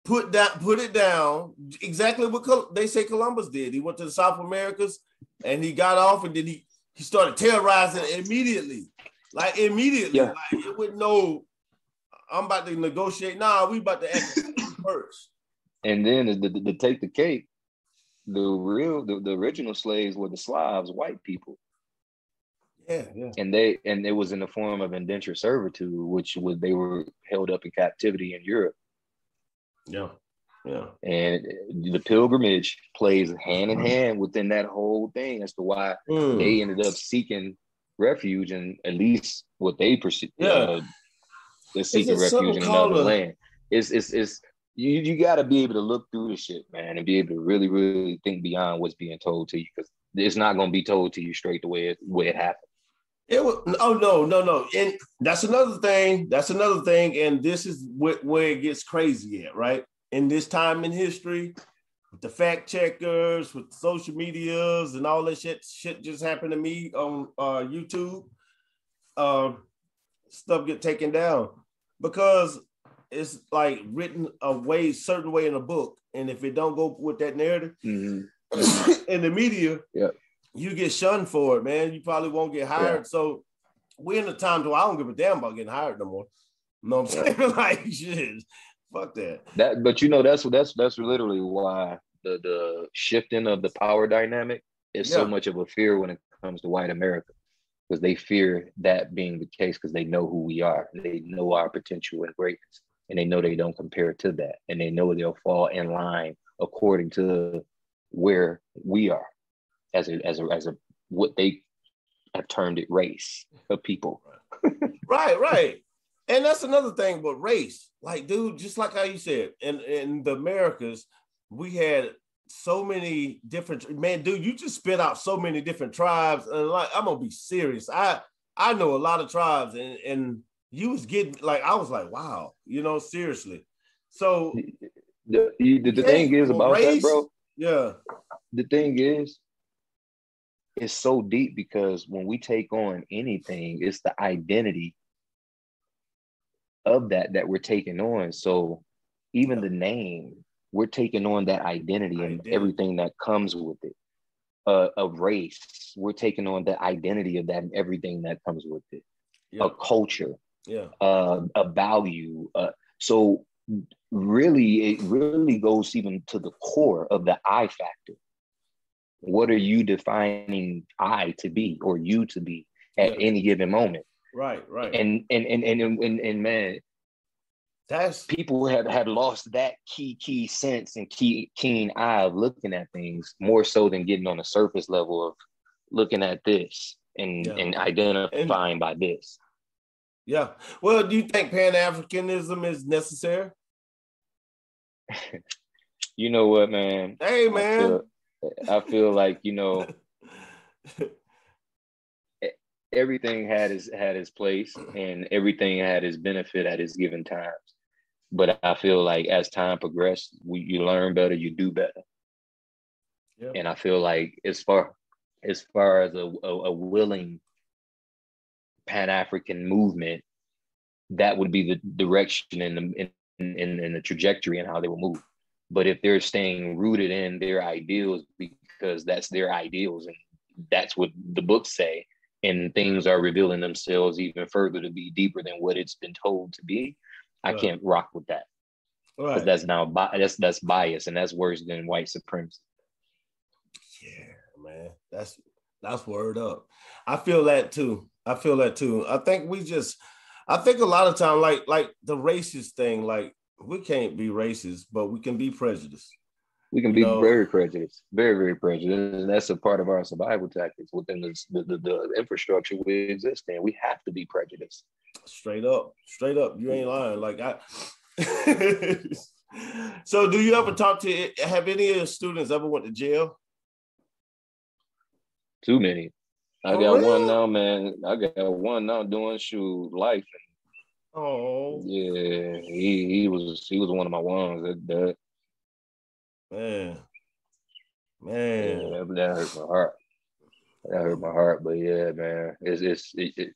put that put it down exactly what Col- they say Columbus did. He went to the South Americas and he got off and then he he started terrorizing immediately, like immediately. Yeah. Like it would know I'm about to negotiate. Nah, we about to act first. And then to, to, to take the cake, the real the, the original slaves were the Slavs, white people. Yeah, yeah. and they and it was in the form of indentured servitude, which was they were held up in captivity in Europe. Yeah. Yeah. And the pilgrimage plays hand in hand within that whole thing as to why Mm. they ended up seeking refuge and at least what they perceive. Yeah. Uh, they're seeking refuge in another a- land. It's it's it's you you got to be able to look through the shit, man, and be able to really really think beyond what's being told to you because it's not going to be told to you straight the way it, way it happened. It was oh no no no and that's another thing that's another thing and this is wh- where it gets crazy at right in this time in history, with the fact checkers, with social medias, and all that shit. Shit just happened to me on uh, YouTube. Um, stuff get taken down because it's like written a way, certain way in a book, and if it don't go with that narrative Mm-hmm. in the media, Yeah. You get shunned for it, man. You probably won't get hired. Yeah. So we're in a time where I don't give a damn about getting hired no more. You know what I'm saying? like shit, fuck that. That, but you know, that's that's that's literally why the the shifting of the power dynamic is Yeah. so much of a fear when it comes to white America, because they fear that being the case because they know who we are, they know our potential and greatness, and they know they don't compare to that, and they know they'll fall in line according to where we are as a as a as a what they have termed it race of people. Right, right. And that's another thing but race. Like, dude, just like how you said, in, in the Americas, we had so many different man, dude. You just spit out so many different tribes. And like, I'm gonna be serious. I I know a lot of tribes, and, and you was getting like, I was like, wow, you know, seriously. So The, the, the thing is about that, bro. yeah, the thing is, it's so deep because when we take on anything, it's the identity of that that we're taking on. So even the name, we're taking on that identity and everything that comes with it. Uh, of race, we're taking on the identity of that and everything that comes with it. yeah, A culture, yeah, uh, a value. Uh, so really, it really goes even to the core of the I factor. What are you defining I to be or you to be at Yeah. any given moment? right, right. And and and and and, and, and man, that's people have had lost that key key sense and key keen eye of looking at things more so than getting on the surface level of looking at this and Yeah. and identifying by this. yeah. Well, do you think Pan Africanism is necessary? You know what, man? Hey, man. I feel like you know everything had its had its place and everything had its benefit at its given times. But I feel like as time progressed, we, you learn better, you do better. Yeah. And I feel like as far as far as a, a, a willing Pan African movement, that would be the direction and the in, in, in the trajectory and how they will move. But if they're staying rooted in their ideals because that's their ideals and that's what the books say, and things are revealing themselves even further to be deeper than what it's been told to be, I Right. can't rock with that right. that's now that's that's bias and that's worse than white supremacy. Yeah, man. That's that's word up. I feel that too. I feel that too. I think we just I think a lot of time like like the racist thing, like we can't be racist, but we can be prejudiced. We can be No. very prejudiced, very, very prejudiced. And that's a part of our survival tactics within this, the, the, the infrastructure we exist in. We have to be prejudiced. Straight up. Straight up. You ain't lying. Like I So do you ever talk to have any of your students ever went to jail? Too many. I Oh, got really? one now, man. I got one now doing shoe life. Oh Yeah, he he was he was one of my ones. That that, man. yeah, Man. that, that hurt my heart. That hurt my heart. But yeah, man, it's it's it, it,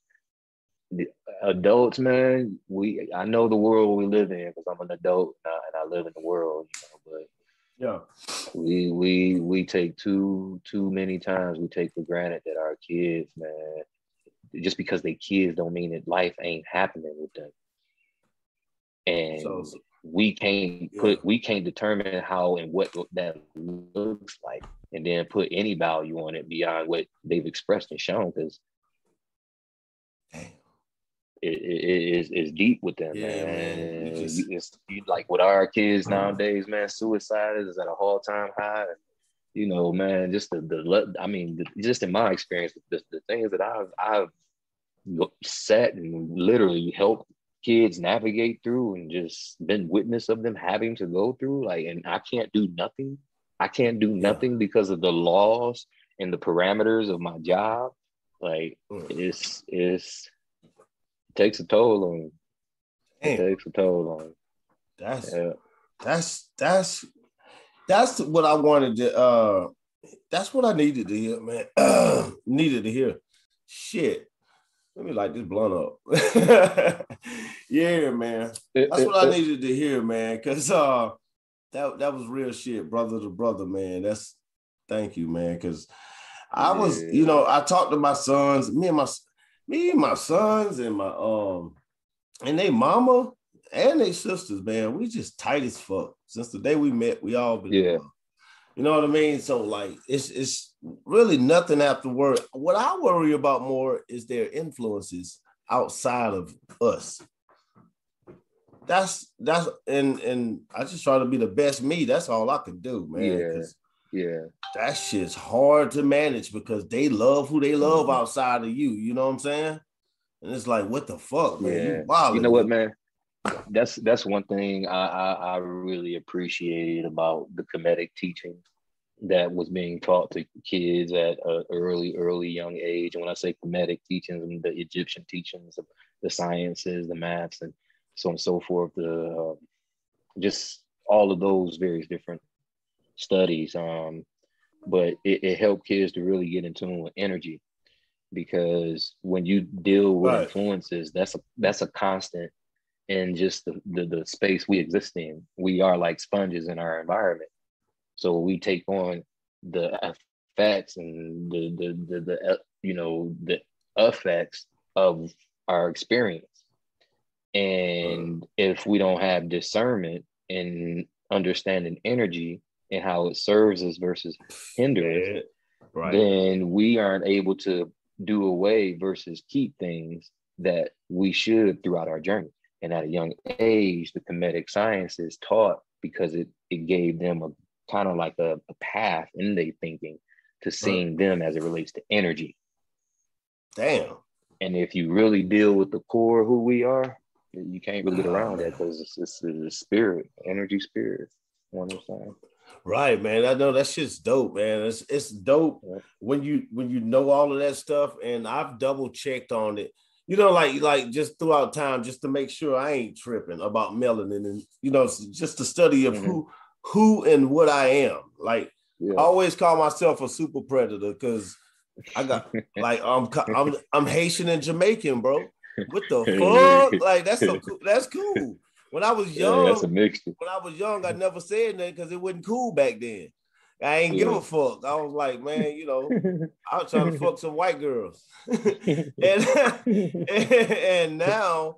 the adults, man. We I know the world we live in because I'm an adult and I live in the world, you know. But Yeah. we we we take too too many times we take for granted that our kids man just because they kids don't mean that life ain't happening with them and So we can't Yeah. put we can't determine how and what that looks like and then put any value on it beyond what they've expressed and shown because it, it, it is is deep with them, Yeah, man. man. You just- you- it's you, like with our kids uh-huh. nowadays, man. Suicide is at a all time high. You know, man. Just the the I mean, the, just in my experience, the, the things that I've I've sat and literally helped kids navigate through and just been witness of them having to go through, like, and I can't do nothing. I can't do nothing because of the laws and the parameters of my job. Like, Mm. it's it's takes a toll on you. It Damn. takes a toll on you. That's Yeah. That's that's that's what I wanted to. uh That's what I needed to hear, man. needed to hear. Shit. Let me light this blunt up. yeah, man. That's what I needed to hear, man. Cause uh that that was real shit, brother to brother, man. That's thank you, man. Cause I was, yeah. you know, I talked to my sons, me and my me and my sons and my um and they mama and they sisters, man. We just tight as fuck. Since the day we met, we all been yeah. You know what I mean? So like it's it's really nothing after work. What I worry about more is their influences outside of us. That's that's and and I just try to be the best me. That's all I can do, man. Yeah. Yeah. That shit's hard to manage because they love who they love mm-hmm. outside of you. You know what I'm saying? And it's like, what the fuck, man? Yeah. You, you know what, man? that's that's one thing I, I, I really appreciate about the Kemetic teaching that was being taught to kids at an early early young age. And when I say Kemetic teachings, and the Egyptian teachings of the sciences, the maths, and so on and so forth, the uh, just all of those various different studies. Um, but it, it helped kids to really get in tune with energy because when you deal with right. influences, that's a that's a constant in just the, the, the space we exist in. We are like sponges in our environment. So we take on the effects and the, the, the, the uh, you know, the effects of our experience. And if we don't have discernment and understanding energy and how it serves us versus hinders, right. then we aren't able to do away versus keep things that we should throughout our journey. And at a young age, the Kemetic sciences taught because it, it gave them a kind of like a, a path in their thinking to seeing them as it relates to energy. Damn. And if you really deal with the core who we are, you can't really get around that because it's, it's the spirit, energy spirit. You understand? Right, man. I know that shit's dope, man. It's it's dope yeah. when you when you know all of that stuff. And I've double checked on it you know, like like just throughout time, just to make sure I ain't tripping about melanin, and you know, just the study of mm-hmm. who who and what I am. Like yeah. I always call myself a super predator because I got like I'm I'm I'm Haitian and Jamaican, bro. What the fuck? Like that's so cool. That's cool. When I was young, yeah, that's a mixture. When I was young, I never said that because it wasn't cool back then. I ain't yeah. give a fuck. I was like, man, you know, I was trying to fuck some white girls. and, and now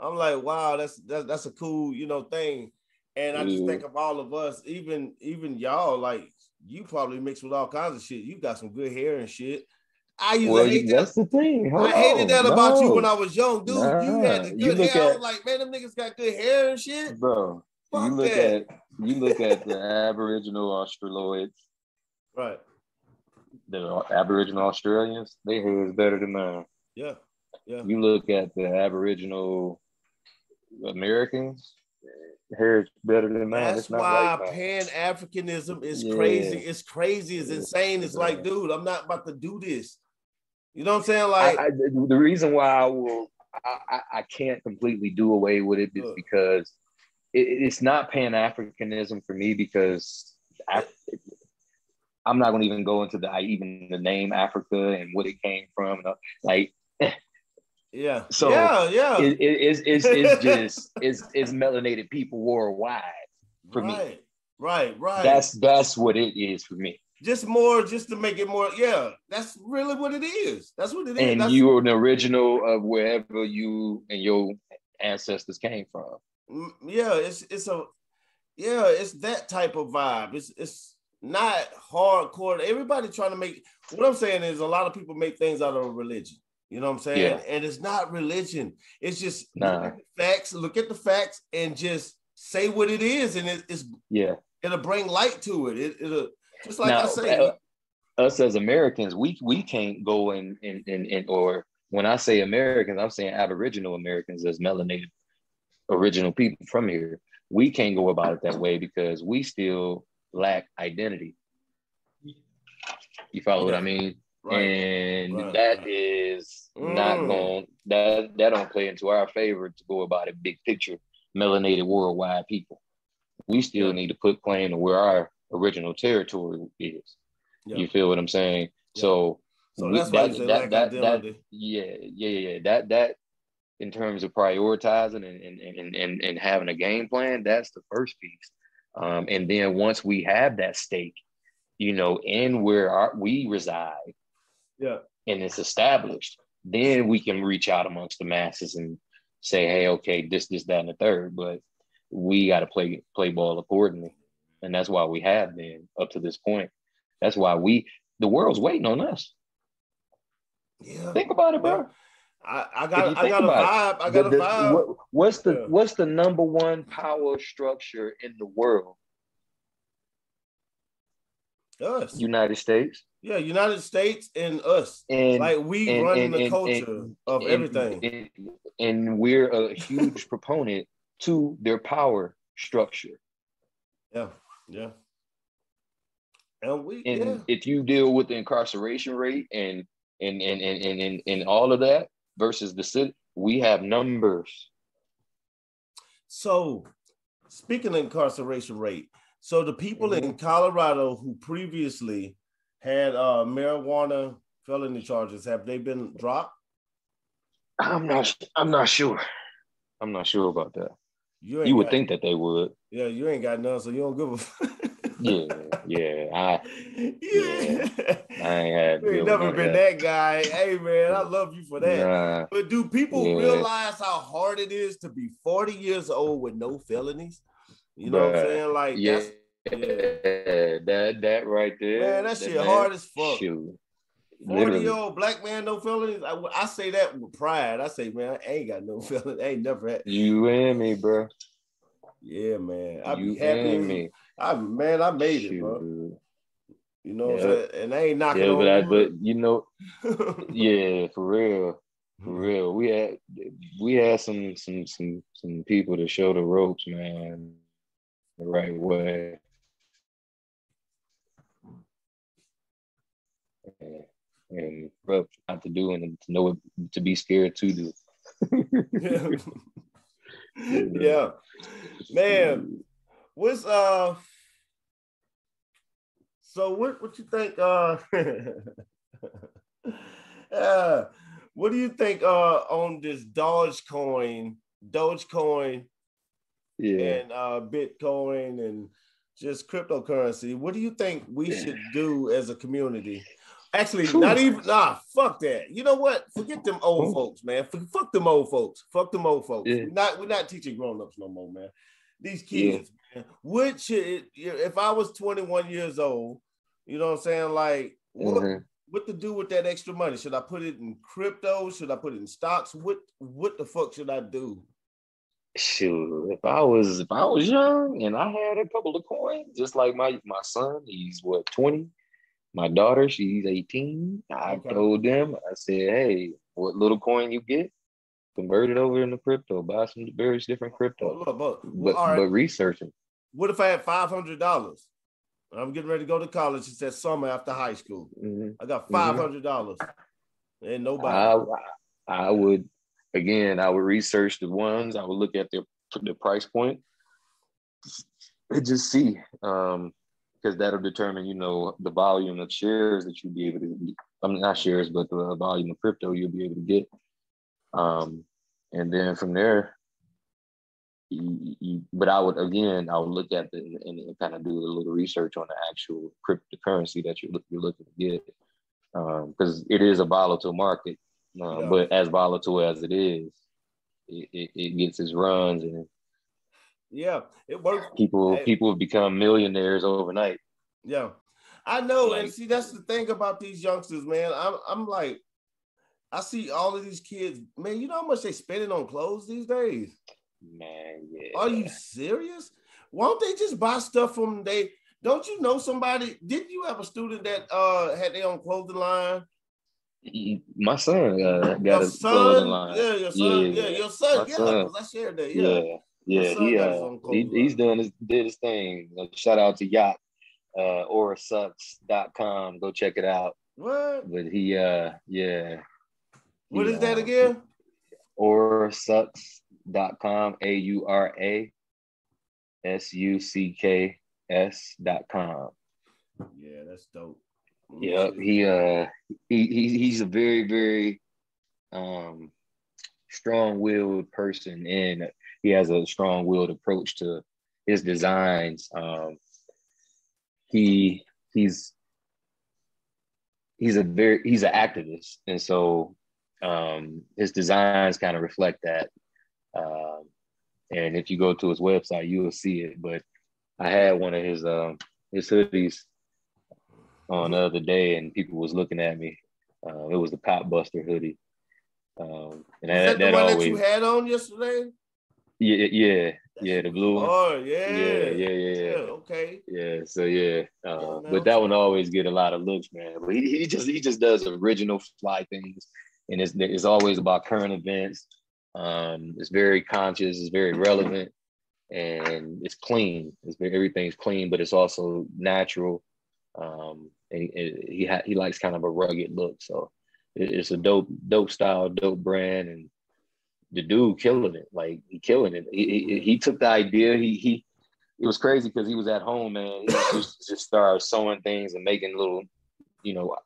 I'm like, wow, that's that's that's a cool, you know, thing. And I just mm-hmm. think of all of us, even even y'all, like you probably mix with all kinds of shit. You got some good hair and shit. I used well, to hate that's that. the thing. Hold I hated that no. about you when I was young, dude. Nah. You had the good hair. At, I was like, man, them niggas got good hair and shit. Bro, Fuck you look that. at you look at the Aboriginal Australoids. Right. The Aboriginal Australians, their hair is better than mine. Yeah. Yeah. You look at the Aboriginal Americans, hair is better than mine. That's why Pan Africanism is yeah. crazy. It's crazy. It's insane. It's yeah. like, dude, I'm not about to do this. You know what I'm saying? Like I, I, the reason why I will, I, I can't completely do away with it is because it, it's not Pan Africanism for me because I, I'm not going to even go into the even the name Africa and what it came from. Like, yeah. So yeah, yeah. It, it, it's, it's, it's just it's, it's melanated people worldwide for right, me. Right, right. That's that's what it is for me. Just more, just to make it more. Yeah, that's really what it is. That's what it is. And that's you are an original of wherever you and your ancestors came from. Yeah, it's it's a yeah, it's that type of vibe. It's it's not hardcore. Everybody trying to make what I'm saying is a lot of people make things out of religion. You know what I'm saying? Yeah. And it's not religion. It's just nah. facts. Look at the facts and just say what it is, and it, it's yeah. It'll bring light to it. it will just like now, I say. Uh, us as Americans, we we can't go in in, in in or when I say Americans, I'm saying Aboriginal Americans as melanated original people from here. We can't go about it that way because we still lack identity. You follow what I mean? Right. And right. that is mm. not going that that don't play into our favor to go about it big picture, melanated worldwide people. we still need to put claim to where our original territory is. Yeah. You feel what I'm saying? Yeah. So, so that's that, that, that, that, yeah, yeah, yeah. That that in terms of prioritizing and and, and, and, and having a game plan, that's the first piece. Um, and then once we have that stake, you know, in where our, we reside, yeah, and it's established, then we can reach out amongst the masses and say, hey, okay, this, this, that, and the third. But we got to play play ball accordingly, and that's why we have been up to this point. That's why we the world's waiting on us. Yeah, think about it, bro. I, I got I got a vibe. It, I got the, a vibe. What, what's the yeah. what's the number one power structure in the world? Us. United States. Yeah, United States and us. And like we and, run and, the culture of everything. And, we're a huge proponent to their power structure. Yeah, yeah. And we and yeah. if you deal with the incarceration rate and and and and and, and, all of that versus the city, we have numbers. So speaking of incarceration rate, so the people mm-hmm. in Colorado who previously had uh, marijuana felony charges, have they been dropped? I'm not. I'm not sure. I'm not sure about that. You, you would got, think that they would. Yeah, you ain't got none, so you don't give a. yeah, yeah, I, yeah, I ain't had. You ain't never been that. that. guy. Hey, man, I love you for that. Nah, but do people yeah. realize how hard it is to be 40 years old with no felonies? You know but, what I'm saying? Like, yeah, yeah. That that right there. Man, that, that shit man, hard as fuck. Shoot. 40 year old black man, no felonies. I, I, say that with pride. I say, man, I ain't got no felonies. I ain't never had. You and me, bro. Yeah, man. I be happy. me. I man, I made Shoot. it, bro. You know, yeah. and I ain't knocking yeah, but, I, but you know, yeah, for real. For mm-hmm. real, we had we had some some some some people to show the ropes, man, the right way. And, and rough not to do and to know what to be scared to do. yeah. yeah, man. What's uh? So what? What you think? Uh, uh what do you think uh on this Dogecoin, Dogecoin, yeah, and uh Bitcoin and just cryptocurrency? What do you think we should do as a community? Actually, not even nah, fuck that. You know what? Forget them old folks, man. Fuck them old folks. Fuck them old folks. Yeah. We're not we're not teaching grown-ups no more, man. These kids, yeah. man. What should if I was 21 years old, you know what I'm saying? Like what, mm-hmm. what to do with that extra money? Should I put it in crypto? Should I put it in stocks? What what the fuck should I do? Shoot, if I was if I was young and I had a couple of coins, just like my my son, he's what 20 my daughter, she's 18. I okay. told them, I said, hey, what little coin you get, convert it over into crypto, buy some various different crypto. But, but, but, right. but researching. What if I had $500? I'm getting ready to go to college. It's that summer after high school. Mm-hmm. I got $500. Mm-hmm. And nobody. I, I would, again, I would research the ones. I would look at their, the price point and just see. Um, because that'll determine, you know, the volume of shares that you'll be able to. I mean, not shares, but the volume of crypto you'll be able to get. Um, and then from there, you, you, but I would again, I would look at the and, and, kind of do a little research on the actual cryptocurrency that you're, you're looking to get, because um, it is a volatile market. Um, yeah. But as volatile as it is, it, it, it gets its runs and yeah, it works. People people have become millionaires overnight. Yeah, I know, like, and see that's the thing about these youngsters, man. I'm I'm like, I see all of these kids, man. You know how much they spending on clothes these days? Man, yeah. Are you serious? Why don't they just buy stuff from they? Don't you know somebody? Did you have a student that uh had their own clothing line? My son uh, got your a son? clothing line. Yeah, your son. Yeah, yeah your son. My yeah, son. I shared that. Yeah. yeah. Yeah, he, uh, he he's doing his did his thing. Shout out to Yacht, uh, aurasucks.com. Go check it out. What? But he, uh, yeah. What he, is that uh, again? Aurasucks.com. A U R A S U C K S dot com. Yeah, that's dope. Yep. He uh he, he he's a very, very um strong-willed person and he has a strong-willed approach to his designs. Um he he's he's a very he's an activist. And so um his designs kind of reflect that. Um and if you go to his website you will see it. But i had one of his um his hoodies on the other day and people was looking at me. Uh, it was the pop buster hoodie. Um and that, that, that, always, that you had on yesterday yeah yeah yeah, the blue one. Oh yeah. Yeah, yeah, yeah, yeah. okay. Yeah, so yeah. Uh, but that one always get a lot of looks, man. But he, he just he just does original fly things, and it's it's always about current events. Um, it's very conscious, it's very relevant, and it's clean. It's very, everything's clean, but it's also natural. Um, and he he, ha- he likes kind of a rugged look, so it's a dope dope style, dope brand, and the dude killing it. Like he killing it. He, he, he took the idea. He he. It was crazy because he was at home, man. He just, just started sewing things and making little, you know,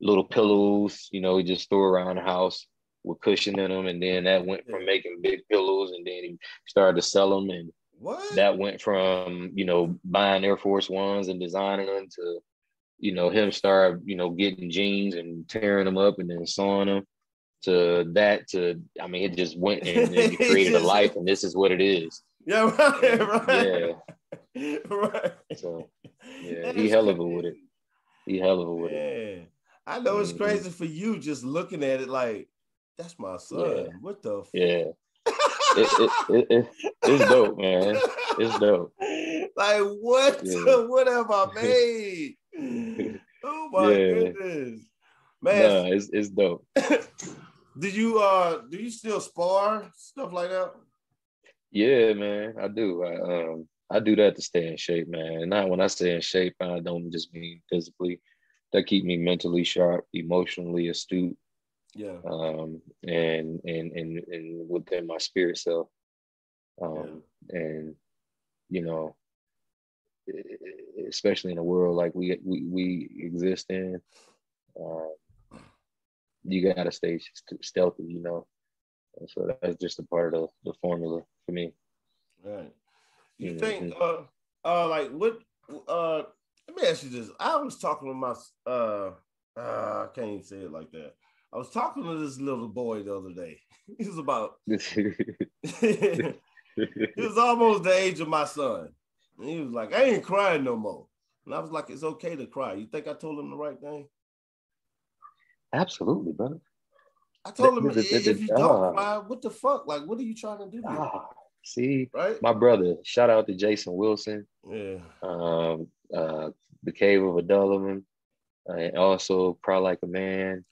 little pillows. You know, he just threw around the house with cushion in them, and then that went from making big pillows, and then he started to sell them, and what? that went from you know buying Air Force Ones and designing them to, you know, him start you know getting jeans and tearing them up and then sewing them to that to I mean it just went and, and created a life and this is what it is. Yeah, right, right. Yeah. right. So yeah, he hell of a with it. He hell of a with yeah. it. I know it's mm-hmm. crazy for you just looking at it like that's my son. Yeah. What the Yeah. it, it, it, it's dope, man. It's dope. Like what? Yeah. what have I made? oh my yeah. goodness, man! Nah, it's it's dope. Did you uh do you still spar stuff like that? Yeah, man, I do. I um I do that to stay in shape, man. Not when I say in shape, I don't just mean physically. That keep me mentally sharp, emotionally astute. Yeah. Um and and and and within my spirit self. Um yeah. and you know especially in a world like we we, we exist in um you gotta stay stealthy, you know. And so that's just a part of the formula for me. Right. You mm-hmm. think uh uh like what uh let me ask you this. I was talking to my uh uh I can't even say it like that. I was talking to this little boy the other day. He was about he was almost the age of my son. And he was like, I ain't crying no more. And I was like, it's okay to cry. You think I told him the right thing? Absolutely, brother. I told him if you don't cry, what the fuck? Like, what are you trying to do? Ah, see, right? My brother. Shout out to Jason Wilson. Yeah. Um, uh, the Cave of Adullam, and also Cry Like a Man.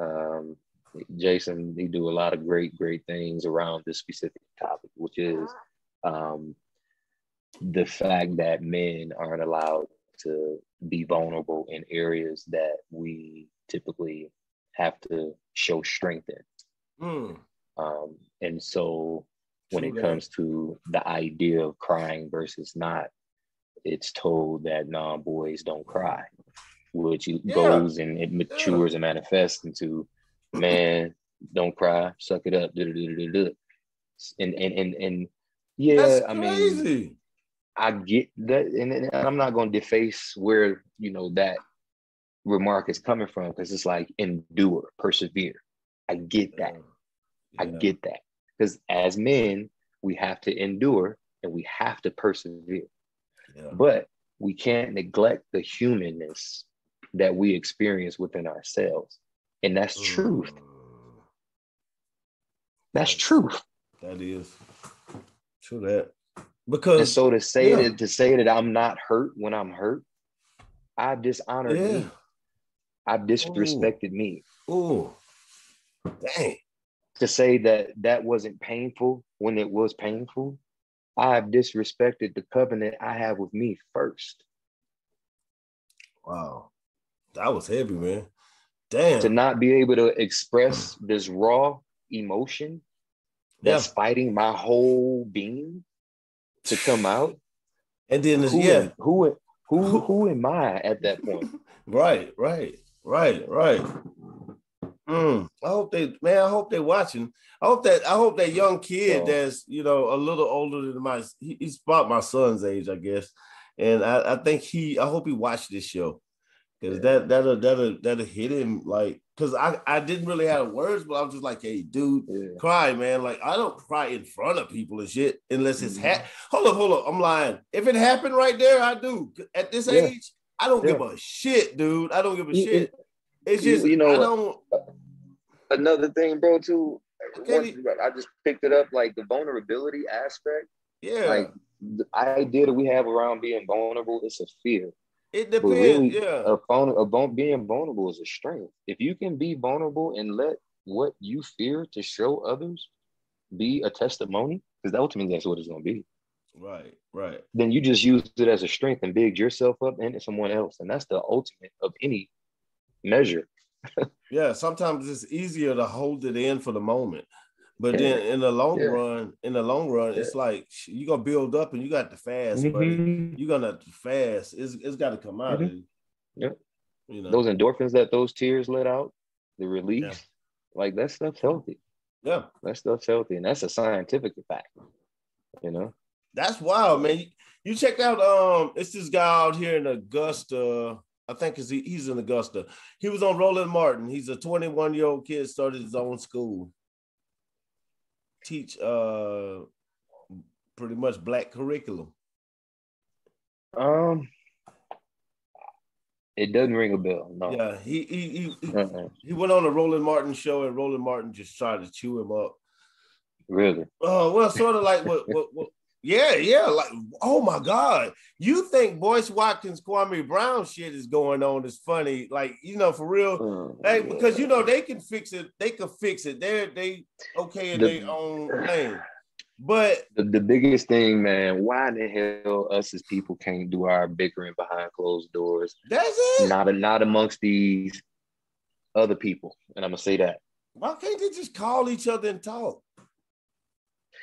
Um, Jason, he do a lot of great, great things around this specific topic, which is um, the fact that men aren't allowed to be vulnerable in areas that we typically have to show strength in. Mm. Um, and so when True it that. comes to the idea of crying versus not, it's told that non boys don't cry, which yeah. goes and it matures yeah. and manifests into man, don't cry, suck it up, and and and and yeah, I mean, I get that, and, and I'm not going to deface where you know that remark is coming from because it's like endure, persevere. I get that. Mm. Yeah. I get that. Because as men, we have to endure and we have to persevere. Yeah. But we can't neglect the humanness that we experience within ourselves. And that's mm. truth. That's, that's truth. That is true that. Because and so to say yeah. that to say that I'm not hurt when I'm hurt, I dishonor yeah. me. I have disrespected Ooh. me. Oh, dang. To say that that wasn't painful when it was painful, I have disrespected the covenant I have with me first. Wow. That was heavy, man. Damn. To not be able to express this raw emotion that's yeah. fighting my whole being to come out And then who, yeah, who who who am I at that point? right, right, right, right. Mm, I hope they, man. I hope they're watching. I hope that I hope that young kid Oh. that's you know a little older than my. He, he's about my son's age, I guess. And I, I think he. I hope he watched this show because that that'll that'll that'll hit him like because I I didn't really have words, but I was just like, hey, dude, Yeah. cry, man. Like I don't cry in front of people and shit unless it's Mhm. ha- hold up, hold up. I'm lying. If it happened right there, I do. At this Yeah. age, I don't give a shit, dude. I don't give a You- shit. It's you- just you know I don't. Another thing, bro, too. Okay. once- I just picked it up, like the vulnerability aspect. Yeah, Like the idea that we have around being vulnerable, it's a fear. it depends. really, yeah, a, phone, a vul- being vulnerable is a strength. If you can be vulnerable and let what you fear to show others be a testimony, because that ultimately that's what it's going to be, right, right. then you just use it as a strength and big yourself up and someone else. And that's the ultimate of any measure. Yeah, sometimes it's easier to hold it in for the moment. But then in the long Yeah. run, in the long run, it's like you're gonna build up and you got to fast, buddy. Mhm. You're gonna fast. It's it's gotta come out you. Yep. You know. Those endorphins that those tears let out, the release, Yeah. like that stuff's healthy. yeah. That stuff's healthy. And that's a scientific fact, you know? That's wild, man. You, checked out um it's this guy out here in Augusta. I think he, he's in Augusta. He was on Roland Martin. He's a 21 year old kid, started his own school. Teach uh pretty much black curriculum. Um, it doesn't ring a bell. No. Yeah, he he he, he, Uh-uh. he went on a Roland Martin show and Roland Martin just tried to chew him up. Really? Oh, well, sort of like what, what, what, yeah, yeah, like, oh my God. You think Boyce Watkins, Kwame Brown shit is going on is funny, like, you know, for real. Mm, Hey, yeah. because you know they can fix it, they can fix it. They're they okay in The- their own thing. But the, the biggest thing, man, why the hell us as people can't do our bickering behind closed doors? that's it. Not not amongst these other people. And I'm gonna say that. Why can't they just call each other and talk?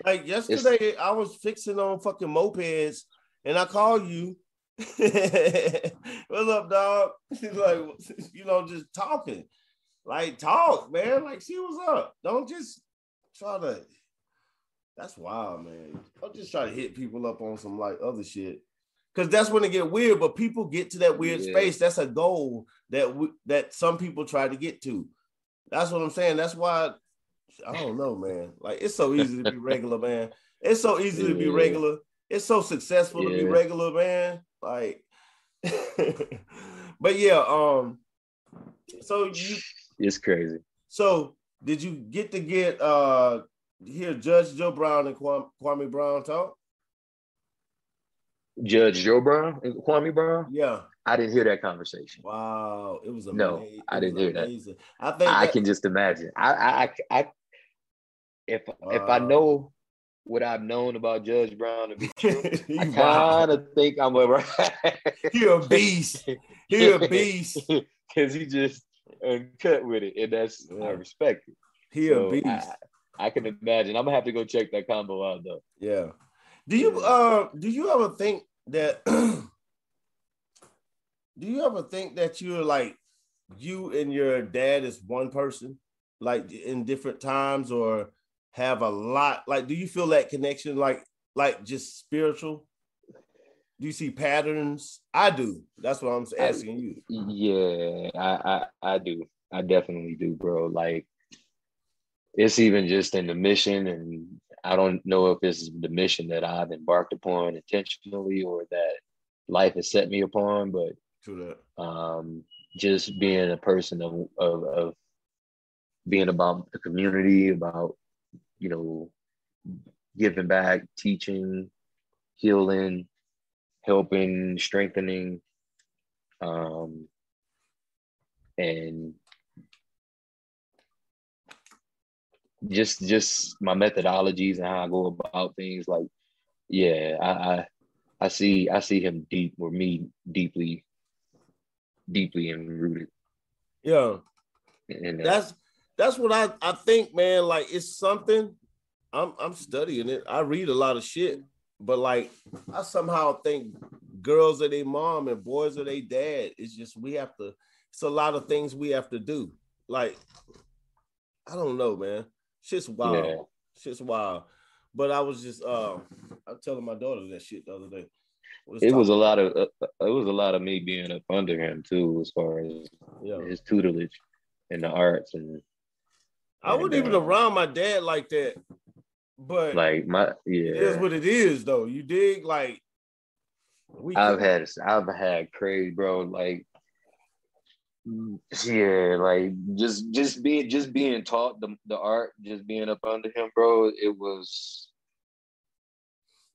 Like yesterday, I was fixing on fucking mopeds, and I call you. What's up, dog? She's like, you know, just talking. Like, talk, man. Like, see what's up. Don't just try to. That's wild, man. Don't just try to hit people up on some like other shit. Cause that's when it get weird. But people get to that weird Yeah. space. That's a goal that we, that some people try to get to. That's what I'm saying. That's why I don't know, man. Like it's so easy to be regular, man. It's so easy to be regular. It's so successful to be regular, man. Like, but yeah. Um. So you. It's crazy. So did you get to get uh hear Judge Joe Brown and Kwame, Kwame Brown talk? Judge Joe Brown and Kwame Brown. Yeah. I didn't hear that conversation. Wow. It was amazing. No, I didn't hear that. I think I that- can just imagine. I, I, I, If if I know what I've known about Judge Brown to be true, I kind of think I'm a He a beast. He a beast. because he just uncut with it, and that's I respect it. He So a beast. I, I can imagine. I'm gonna have to go check that combo out though. Yeah. Do you uh do you ever think that do you ever think that you're like you and your dad is one person like in different times or have a lot like do you feel that connection like like just spiritual? Do you see patterns? I do. That's what I'm asking you. Yeah, I, I I do. I definitely do, bro. Like it's even just in the mission, and I don't know if it's the mission that I've embarked upon intentionally or that life has set me upon, but To that. um, just being a person of, of of being about the community, about you know giving back, teaching, healing, helping, strengthening, um, and just just my methodologies and how I go about things. Like, yeah, I I, I see I see him deep or me deeply, deeply and rooted. Yeah. and, that. That's that's what I, I think, man. Like it's something. I'm I'm studying it. I read a lot of shit, but like I somehow think girls are their mom and boys are their dad. It's just we have to. It's a lot of things we have to do. Like I don't know, man. Shit's wild. Yeah. Shit's wild. But I was just uh, I'm telling my daughter that shit the other day. it was a lot of uh, it was a lot of me being up under him too, as far as yeah. his tutelage in the arts and. I wasn't even around my dad like that, but like my yeah, it is what it is though. You dig like. We I've had I've had crazy bro like yeah, like just just being just being taught the, the art, just being up under him, bro, it was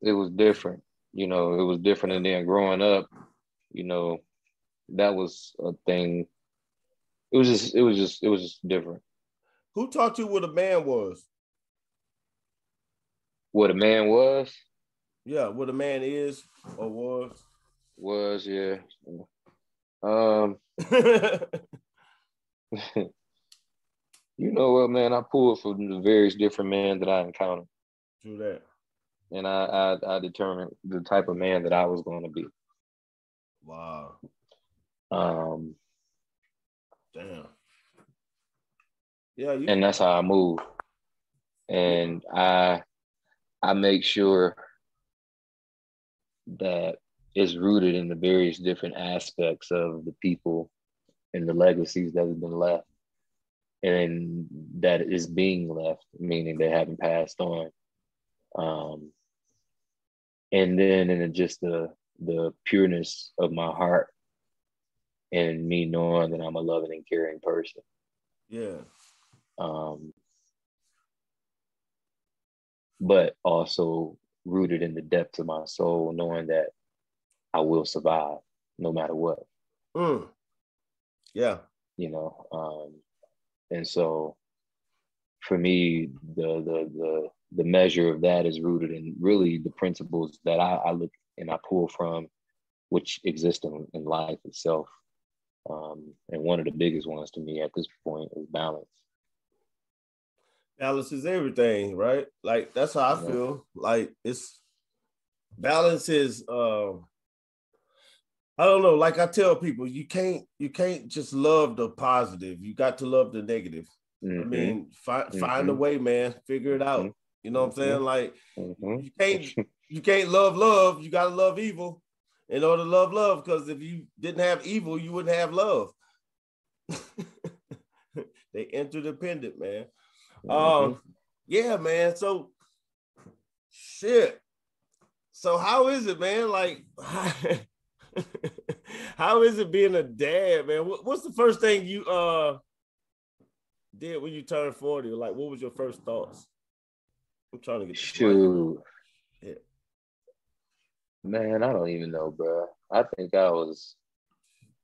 it was different. You know, it was different and then growing up, you know, that was a thing. It was just it was just it was just different. Who taught you what a man was? What a man was? Yeah, what a man is or was. Was, yeah. Um, you know what, man? I pulled from the various different men that I encountered. True that. And I, I, I determined the type of man that I was going to be. Wow. Um. Damn. Yeah. You- and that's how I move. And I, I make sure that is rooted in the various different aspects of the people and the legacies that have been left and that is being left, meaning they haven't passed on. Um, and then in just the the pureness of my heart and me knowing that I'm a loving and caring person. Yeah. Um, but also rooted in the depths of my soul, knowing that I will survive no matter what. Mm. Yeah. You know, um, and so for me, the the the the measure of that is rooted in really the principles that I, I look and I pull from, which exist in, in life itself. Um, and one of the biggest ones to me at this point is balance. Balance is everything, right? Like that's how I yeah. feel. Like it's balance is uh, I don't know. Like I tell people, you can't you can't just love the positive. You got to love the negative. Mm-hmm. I mean, find mm-hmm. find a way, man. Figure it out. Mm-hmm. You know what I'm saying? Mm-hmm. Like mm-hmm. you can't you can't love love. You gotta love evil in order to love love. Because if you didn't have evil, you wouldn't have love. they interdependent, man. Um, mm-hmm. yeah, man. So shit. So how is it, man? Like How is it being a dad, man? What's the first thing you uh did when you turned 40? Like, what was your first thoughts? I'm trying to get shoot. Yeah. Man, I don't even know, bro. I think I was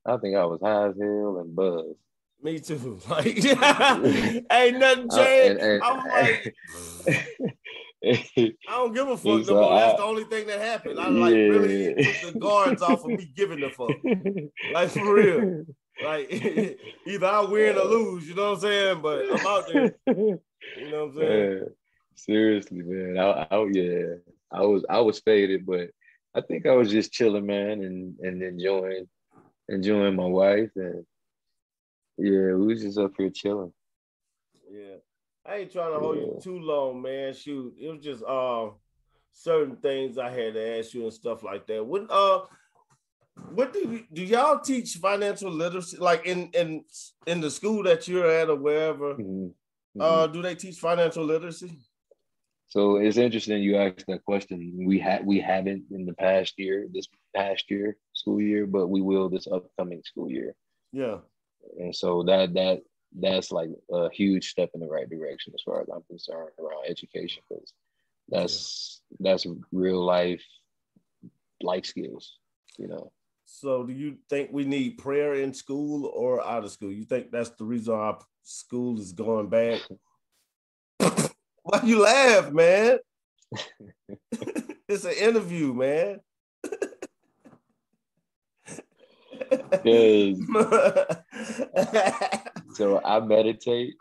I think I was high as hell and buzzed. Me too. Like, ain't nothing changed. Uh, and, and, I'm like, I don't give a fuck no more. That's the only thing that happened. I like yeah. really the guards off of me giving the fuck. Like for real. Like either I win or lose, you know what I'm saying? But I'm out there. You know what I'm saying? Man, seriously, man. I, I, yeah, I was I was faded, but I think I was just chilling, man, and and enjoying enjoying my wife and yeah, we was just up here chilling. Yeah. I ain't trying to hold you too long, man. Shoot, it was just uh certain things I had to ask you and stuff like that. What uh what do do y'all teach financial literacy like in in in the school that you're at or wherever? Mm-hmm. Mm-hmm. Uh do they teach financial literacy? So it's interesting you asked that question. We had we haven't in the past year, this past year, school year, but we will this upcoming school year. Yeah. And so that that that's like a huge step in the right direction as far as I'm concerned around education because that's yeah. that's real life life skills, you know. So do you think we need prayer in school or out of school? You think that's the reason our school is going bad? Why you laugh, man? it's an interview, man. so I meditate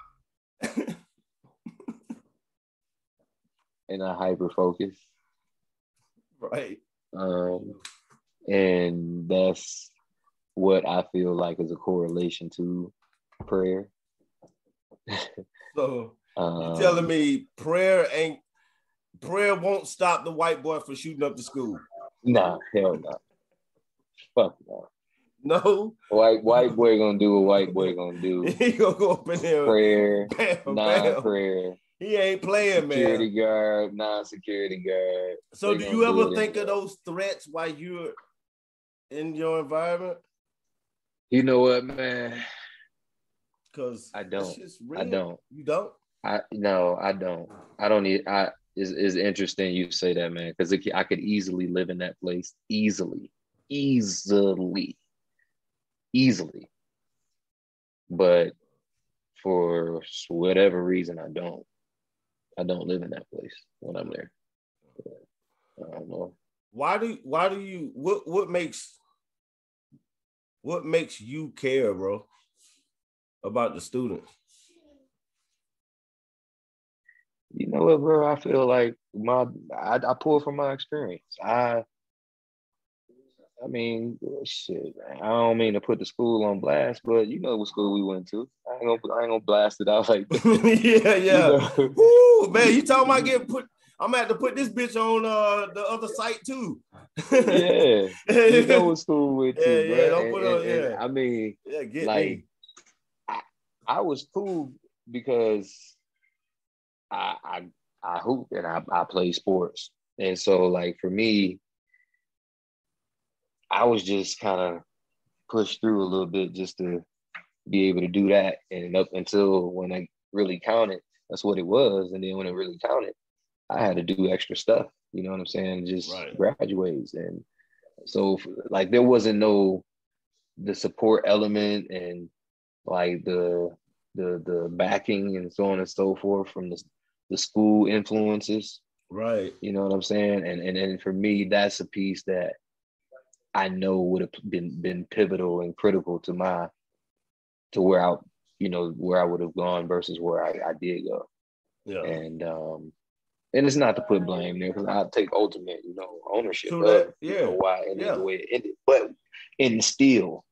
and I hyper focus. Right. Um, and that's what I feel like is a correlation to prayer. so um, telling me prayer ain't prayer won't stop the white boy from shooting up the school? Nah, hell no. Fuck no. No. White white boy gonna do what white boy gonna do. he gonna go up in there. Prayer, non-prayer. He ain't playing, security man. Security guard, non-security guard. So do you ever think of those threats while you're in your environment? You know what, man? Because I don't. I don't. You don't? I no, I don't. I don't need. I is is interesting you say that, man, because I could easily live in that place, easily, easily, easily. But for whatever reason, I don't. I don't live in that place when I'm there. I don't know. Why do why do you what what makes what makes you care, bro, about the students? You know what, bro? I feel like my I, I pull from my experience. I I mean, shit, man. I don't mean to put the school on blast, but you know what school we went to. I ain't gonna, I ain't gonna blast it out like that. yeah, yeah. You know? Woo, man, you talking about getting put? I'm gonna have to put this bitch on uh, the other site too. yeah, you know what school we went to, yeah, bro. Yeah, don't put and, on, yeah. I mean, yeah, get like, me. I, I was cool because I I I hoop and I I play sports, and so like for me, I was just kind of pushed through a little bit just to be able to do that. And up until when I really counted, that's what it was. And then when it really counted, I had to do extra stuff. You know what I'm saying? Just right. graduates. And so like there wasn't no the support element and like the the the backing and so on and so forth from the the school influences. Right. You know what I'm saying? And and and for me, that's a piece that I know would have been been pivotal and critical to my to where I you know where I would have gone versus where I, I did go. Yeah. And um and it's not to put blame there because I take ultimate, you know, ownership of that, yeah. You know, why it ended yeah. the way it ended. But and still,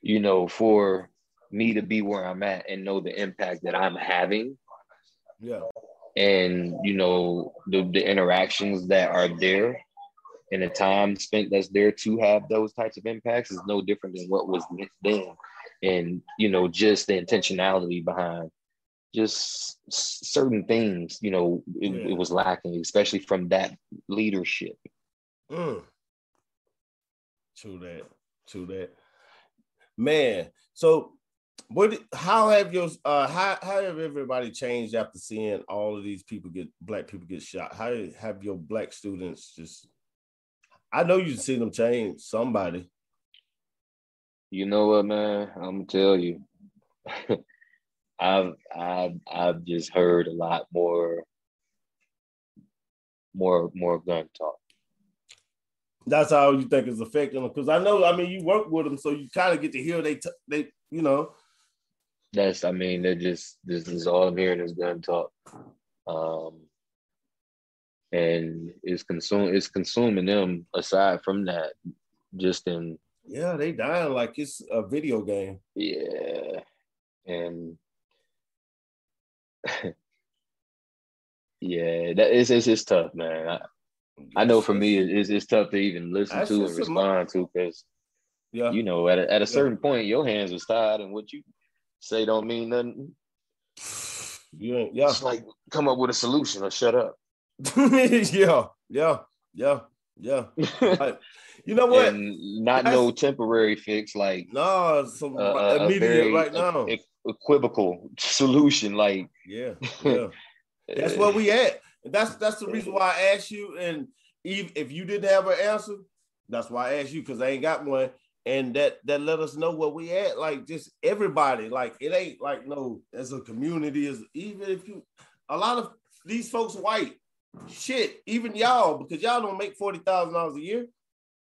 you know, for me to be where I'm at and know the impact that I'm having. Yeah. And you know, the, the interactions that are there and the time spent that's there to have those types of impacts is no different than what was then and you know just the intentionality behind just certain things you know it, yeah. it was lacking especially from that leadership mm. true that true that man so what how have your uh how, how have everybody changed after seeing all of these people get black people get shot how have your black students just I know you've seen them change somebody. You know what, man? I'm gonna tell you. I've I've I've just heard a lot more more more gun talk. That's how you think it's affecting them because I know I mean you work with them, so you kind of get to hear they t- they you know. That's I mean they're just this is all I'm hearing is gun talk. Um, and it's consume it's consuming them aside from that just in yeah they dying like it's a video game. Yeah and yeah that is it's, it's tough man. I, I know for me it's, it's tough to even listen to and respond to because yeah. you know at a, at a certain yeah. point your hands are tied and what you say don't mean nothing. Yeah yeah. It's like come up with a solution or shut up yeah, yeah, yeah, yeah. you know what? And not That's, no temporary fix, like no, some uh, immediate right now. Equivocal solution, like yeah, yeah. That's where we at. That's that's the reason why I asked you. And if, if you didn't have an answer, that's why I asked you because I ain't got one. And that that let us know where we at. Like just everybody. Like it ain't like no as a community as even if you a lot of these folks white shit, even y'all, because y'all don't make forty thousand dollars a year.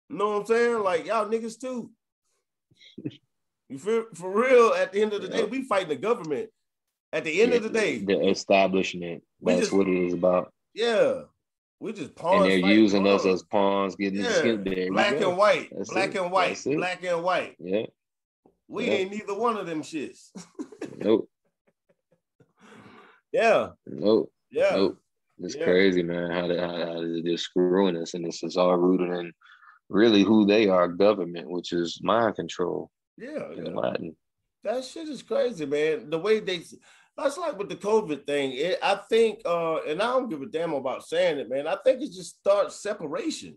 You know what I'm saying? Like y'all niggas too. You feel for real? At the end of the day, we fighting the government. At the end yeah, of the day, the establishment. That's just, what it is about. Yeah, We just pawns. and they're using us as pawns, getting yeah. the skip there. black and white, That's black it. and white, black and white. Yeah. We Yeah. ain't neither one of them shits. Nope. yeah, Nope. yeah, Nope. It's Yeah. crazy, man. How they, how, how they're screwing us, and this is all rooted in really who they are, government, which is mind control yeah, yeah. Latin. That shit is crazy, man. The way they that's like with the COVID thing. It, I think, uh, and I don't give a damn about saying it, man. I think it just starts separation.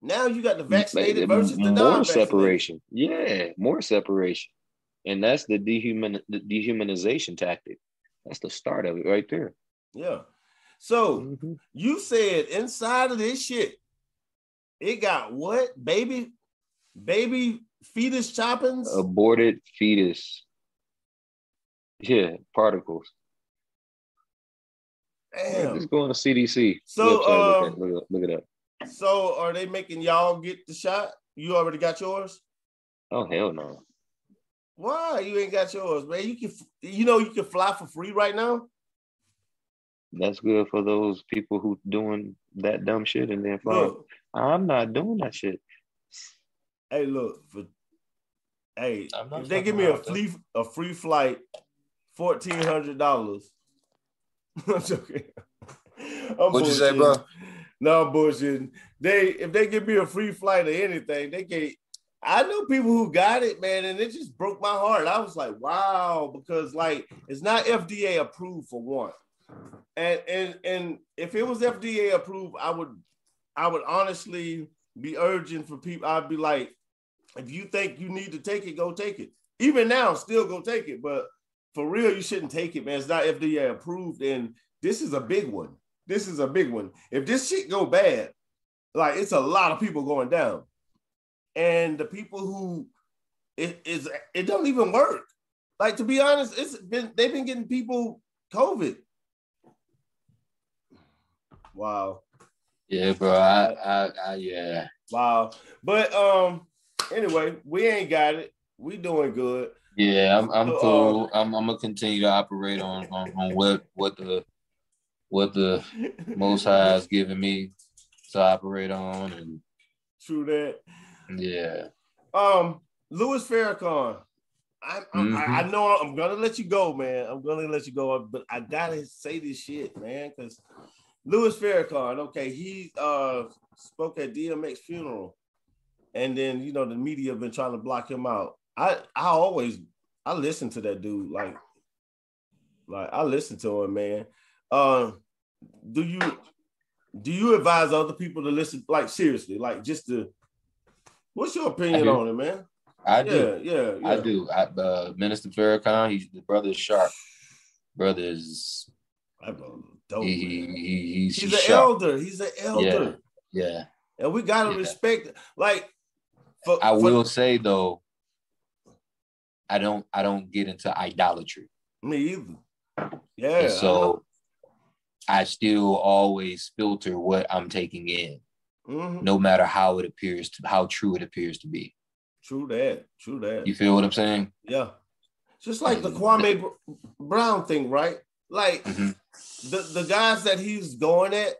Now you got the vaccinated versus the more non-vaccinated. separation. Yeah, more separation, and that's the dehuman the dehumanization tactic. That's the start of it right there. Yeah. So Mhm. you said inside of this shit, it got what? Baby, baby fetus choppings? Aborted fetus. Yeah, particles. Damn. Just go on the CDC. So, website, look, at, look, it- look it up. So are they making y'all get the shot? You already got yours? Oh hell no. Why you ain't got yours, man? You can, you know, you can fly for free right now. That's good for those people who doing that dumb shit and then fly. Look, I'm not doing that shit. hey, look for, hey, if they give me a fucking free a free flight, fourteen hundred dollars. I'm joking. I'm What'd you say, bro? bullshitting. No I'm bullshitting. They if they give me a free flight or anything, they can't. I know people who got it, man, and it just broke my heart. I was like, wow, because like it's not FDA approved for one. And and and if it was FDA approved, I would I would honestly be urging for people. I'd be like, if you think you need to take it, go take it. Even now, still go take it. But for real, you shouldn't take it, man. It's not FDA approved, and this is a big one. This is a big one. If this shit go bad, like it's a lot of people going down, and the people who it is it don't even work. Like to be honest, it's been they've been getting people COVID. Wow. Yeah, bro. I, I, I yeah. Wow. But um, anyway, we ain't got it. We doing good. Yeah, I'm I'm So, cool. I'm I'm gonna continue to operate on on, on what what the what the most high has given me to operate on and True that. yeah. Um, Louis Farrakhan. I, I'm- I, I Mhm. know I'm gonna let you go, man. I'm gonna let you go, but I gotta say this shit, man, because Louis Farrakhan. Okay, he uh spoke at DMX funeral, and then you know the media have been trying to block him out. I I always I listen to that dude like like I listen to him, man. Uh, do you do you advise other people to listen like seriously, like just to? What's your opinion on it, man? I yeah, do. yeah, yeah. I do. I, uh, Minister Farrakhan, he's the brother is sharp. Brother is That brother dope, he, he, he, he's, He's he's an elder. He's an elder, Yeah. yeah. and we gotta Yeah. respect. Like, for, I for- will say though, I don't I don't get into idolatry. me either. Yeah. And so I still always filter what I'm taking in, Mhm. no matter how it appears to how true it appears to be. true that. True that. You feel what I'm saying? yeah. Just like the Kwame Brown thing, right? Like Mhm. the the guys that he's going at,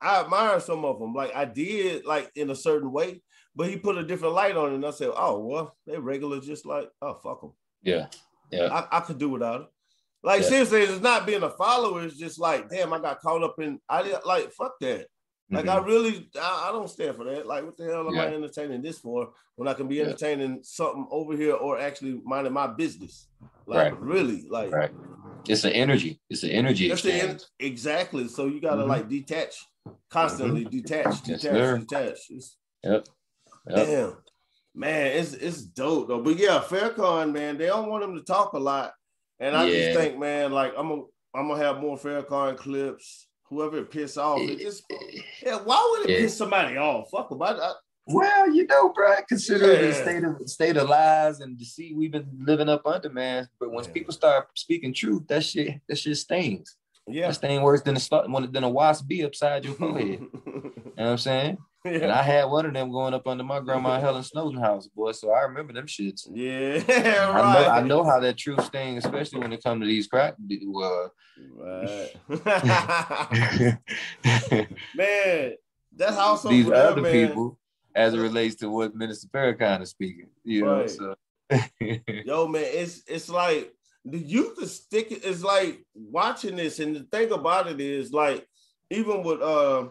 I admire some of them. Like I did, like in a certain way, but he put a different light on it, and I said, "Oh well, they regular, just like oh fuck them." Yeah. Yeah. I, I could do without it. Like Yeah. seriously, it's not being a follower. It's just like, damn, I got caught up in. I didn't like fuck that. Like Mhm. I really, I, I don't stand for that. Like, what the hell am I entertaining this for when I can be Yeah. entertaining something over here or actually minding my business? Like, Right. really, like Right. It's an energy. It's an energy that's the end. Exactly. So you gotta Mhm. like detach, constantly detach, Yes, detach, sir. detach. It's- Yep. Yep. Damn, man, it's it's dope though. But yeah, Farrakhan, man, they don't want him to talk a lot, and I Yeah. just think, man, like I'm gonna I'm gonna have more Farrakhan clips. Whoever it piss off, it just yeah. Why would it Yeah. piss somebody off? Fuck them. I, I, Well, you know, bro, considering Yeah. the state of state of lies and deceit we've been living up under, man. But once Yeah. people start speaking truth, that shit, that shit stings. yeah. That sting worse than a than a wasp bee upside your forehead. You know what I'm saying? Yeah. And I had one of them going up under my grandma Helen Snowden house, boy. So I remember them shits. Yeah, right. I know, I know how that truth sting, especially when it comes to these crack. Uh, right. man, that's also these other man. people as it relates to what Minister Farrakhan is speaking. You know, right. so. Yo, man, it's it's like the youth is sticking. It's like watching this, and the thing about it is like even with uh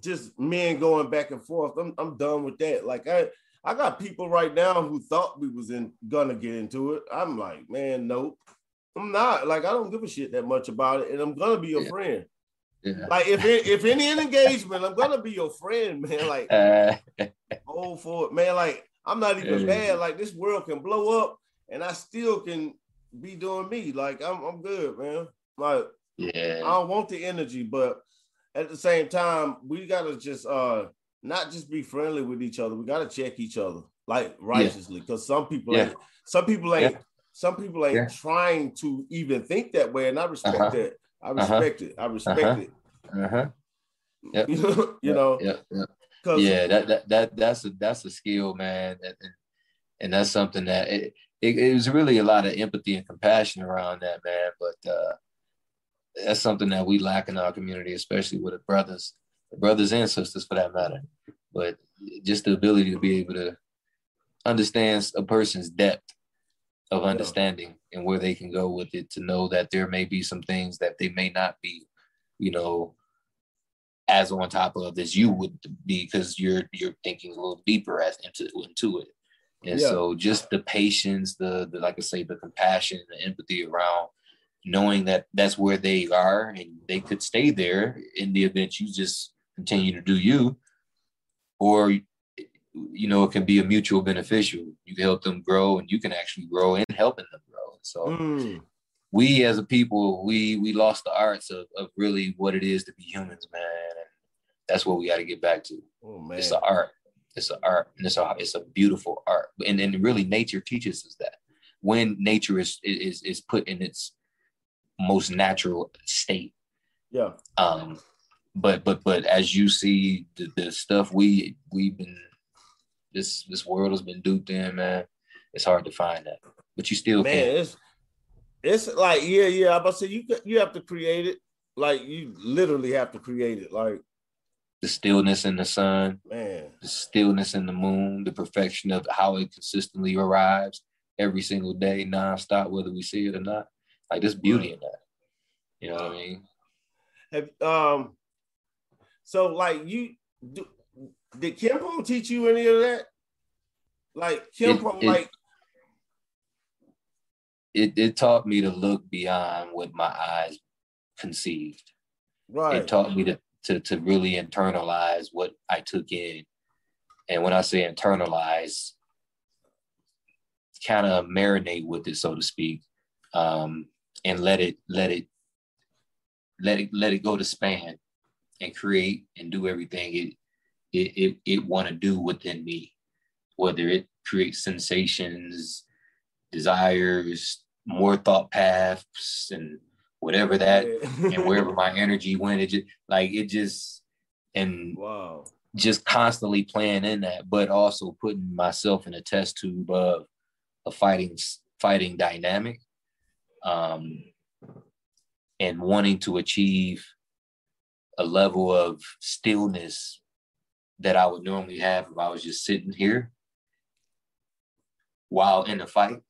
just men going back and forth. I'm I'm done with that. Like I I got people right now who thought we was in gonna get into it. I'm like, man, nope. I'm not. Like I don't give a shit that much about it, and I'm gonna be your yeah. friend. Yeah. Like if it, if any engagement, I'm gonna be your friend, man. Like uh, hold for it, man. Like I'm not even yeah. bad. Like this world can blow up, and I still can be doing me. Like I'm I'm good, man. Like yeah, I don't want the energy, but at the same time, we gotta just uh not just be friendly with each other. We gotta check each other like righteously, because yeah. some people yeah. ain't some people ain't some people ain't trying to even think that way, and I respect uh-huh. that. I uh-huh. respect uh-huh. it. I respect uh-huh. it. Uh-huh. Yep. you know. Yeah. Yeah. Yeah. That, that that that's a that's a skill, man, and, and that's something that it, it, it was really a lot of empathy and compassion around that, man. But uh, that's something that we lack in our community, especially with the brothers, the brothers and sisters for that matter. But just the ability to be able to understand a person's depth of understanding and where they can go with it to know that there may be some things that they may not be, you know, as on top of as you would be because you're you're thinking a little deeper as into into it. And yeah. so just the patience, the, the like I say, the compassion, the empathy around knowing that that's where they are and they could stay there in the event you just continue to do you or you know it can be a mutual beneficial you can help them grow and you can actually grow in helping them grow. So mm. we as a people we we lost the arts of, of really what it is to be humans man. And that's what we got to get back to. Oh, it's an art. It's an art. And it's a it's a beautiful art. And, and really nature teaches us that. When nature is is is put in its most natural state. Yeah. Um, but but but as you see the, the stuff we we've been this this world has been duped in, man. It's hard to find that, but you still man. Can. It's it's like yeah yeah. But say you you have to create it. Like you literally have to create it. Like the stillness in the sun, man, the stillness in the moon, the perfection of how it consistently arrives every single day, nonstop, whether we see it or not. Like there's beauty in that. You know what I mean? Have um so like you do, did Kenpo teach you any of that? Like Kenpo, like it, it taught me to look beyond what my eyes conceived. Right. It taught me to, to to really internalize what I took in. And when I say internalize, kind of marinate with it, so to speak. Um, and let it let it let it let it go to span and create and do everything it it it, it want to do within me whether it creates sensations desires more thought paths and whatever that and wherever my energy went it just like it just and wow. just constantly playing in that but also putting myself in a test tube of a fighting fighting dynamic um, and wanting to achieve a level of stillness that I would normally have if I was just sitting here while in a fight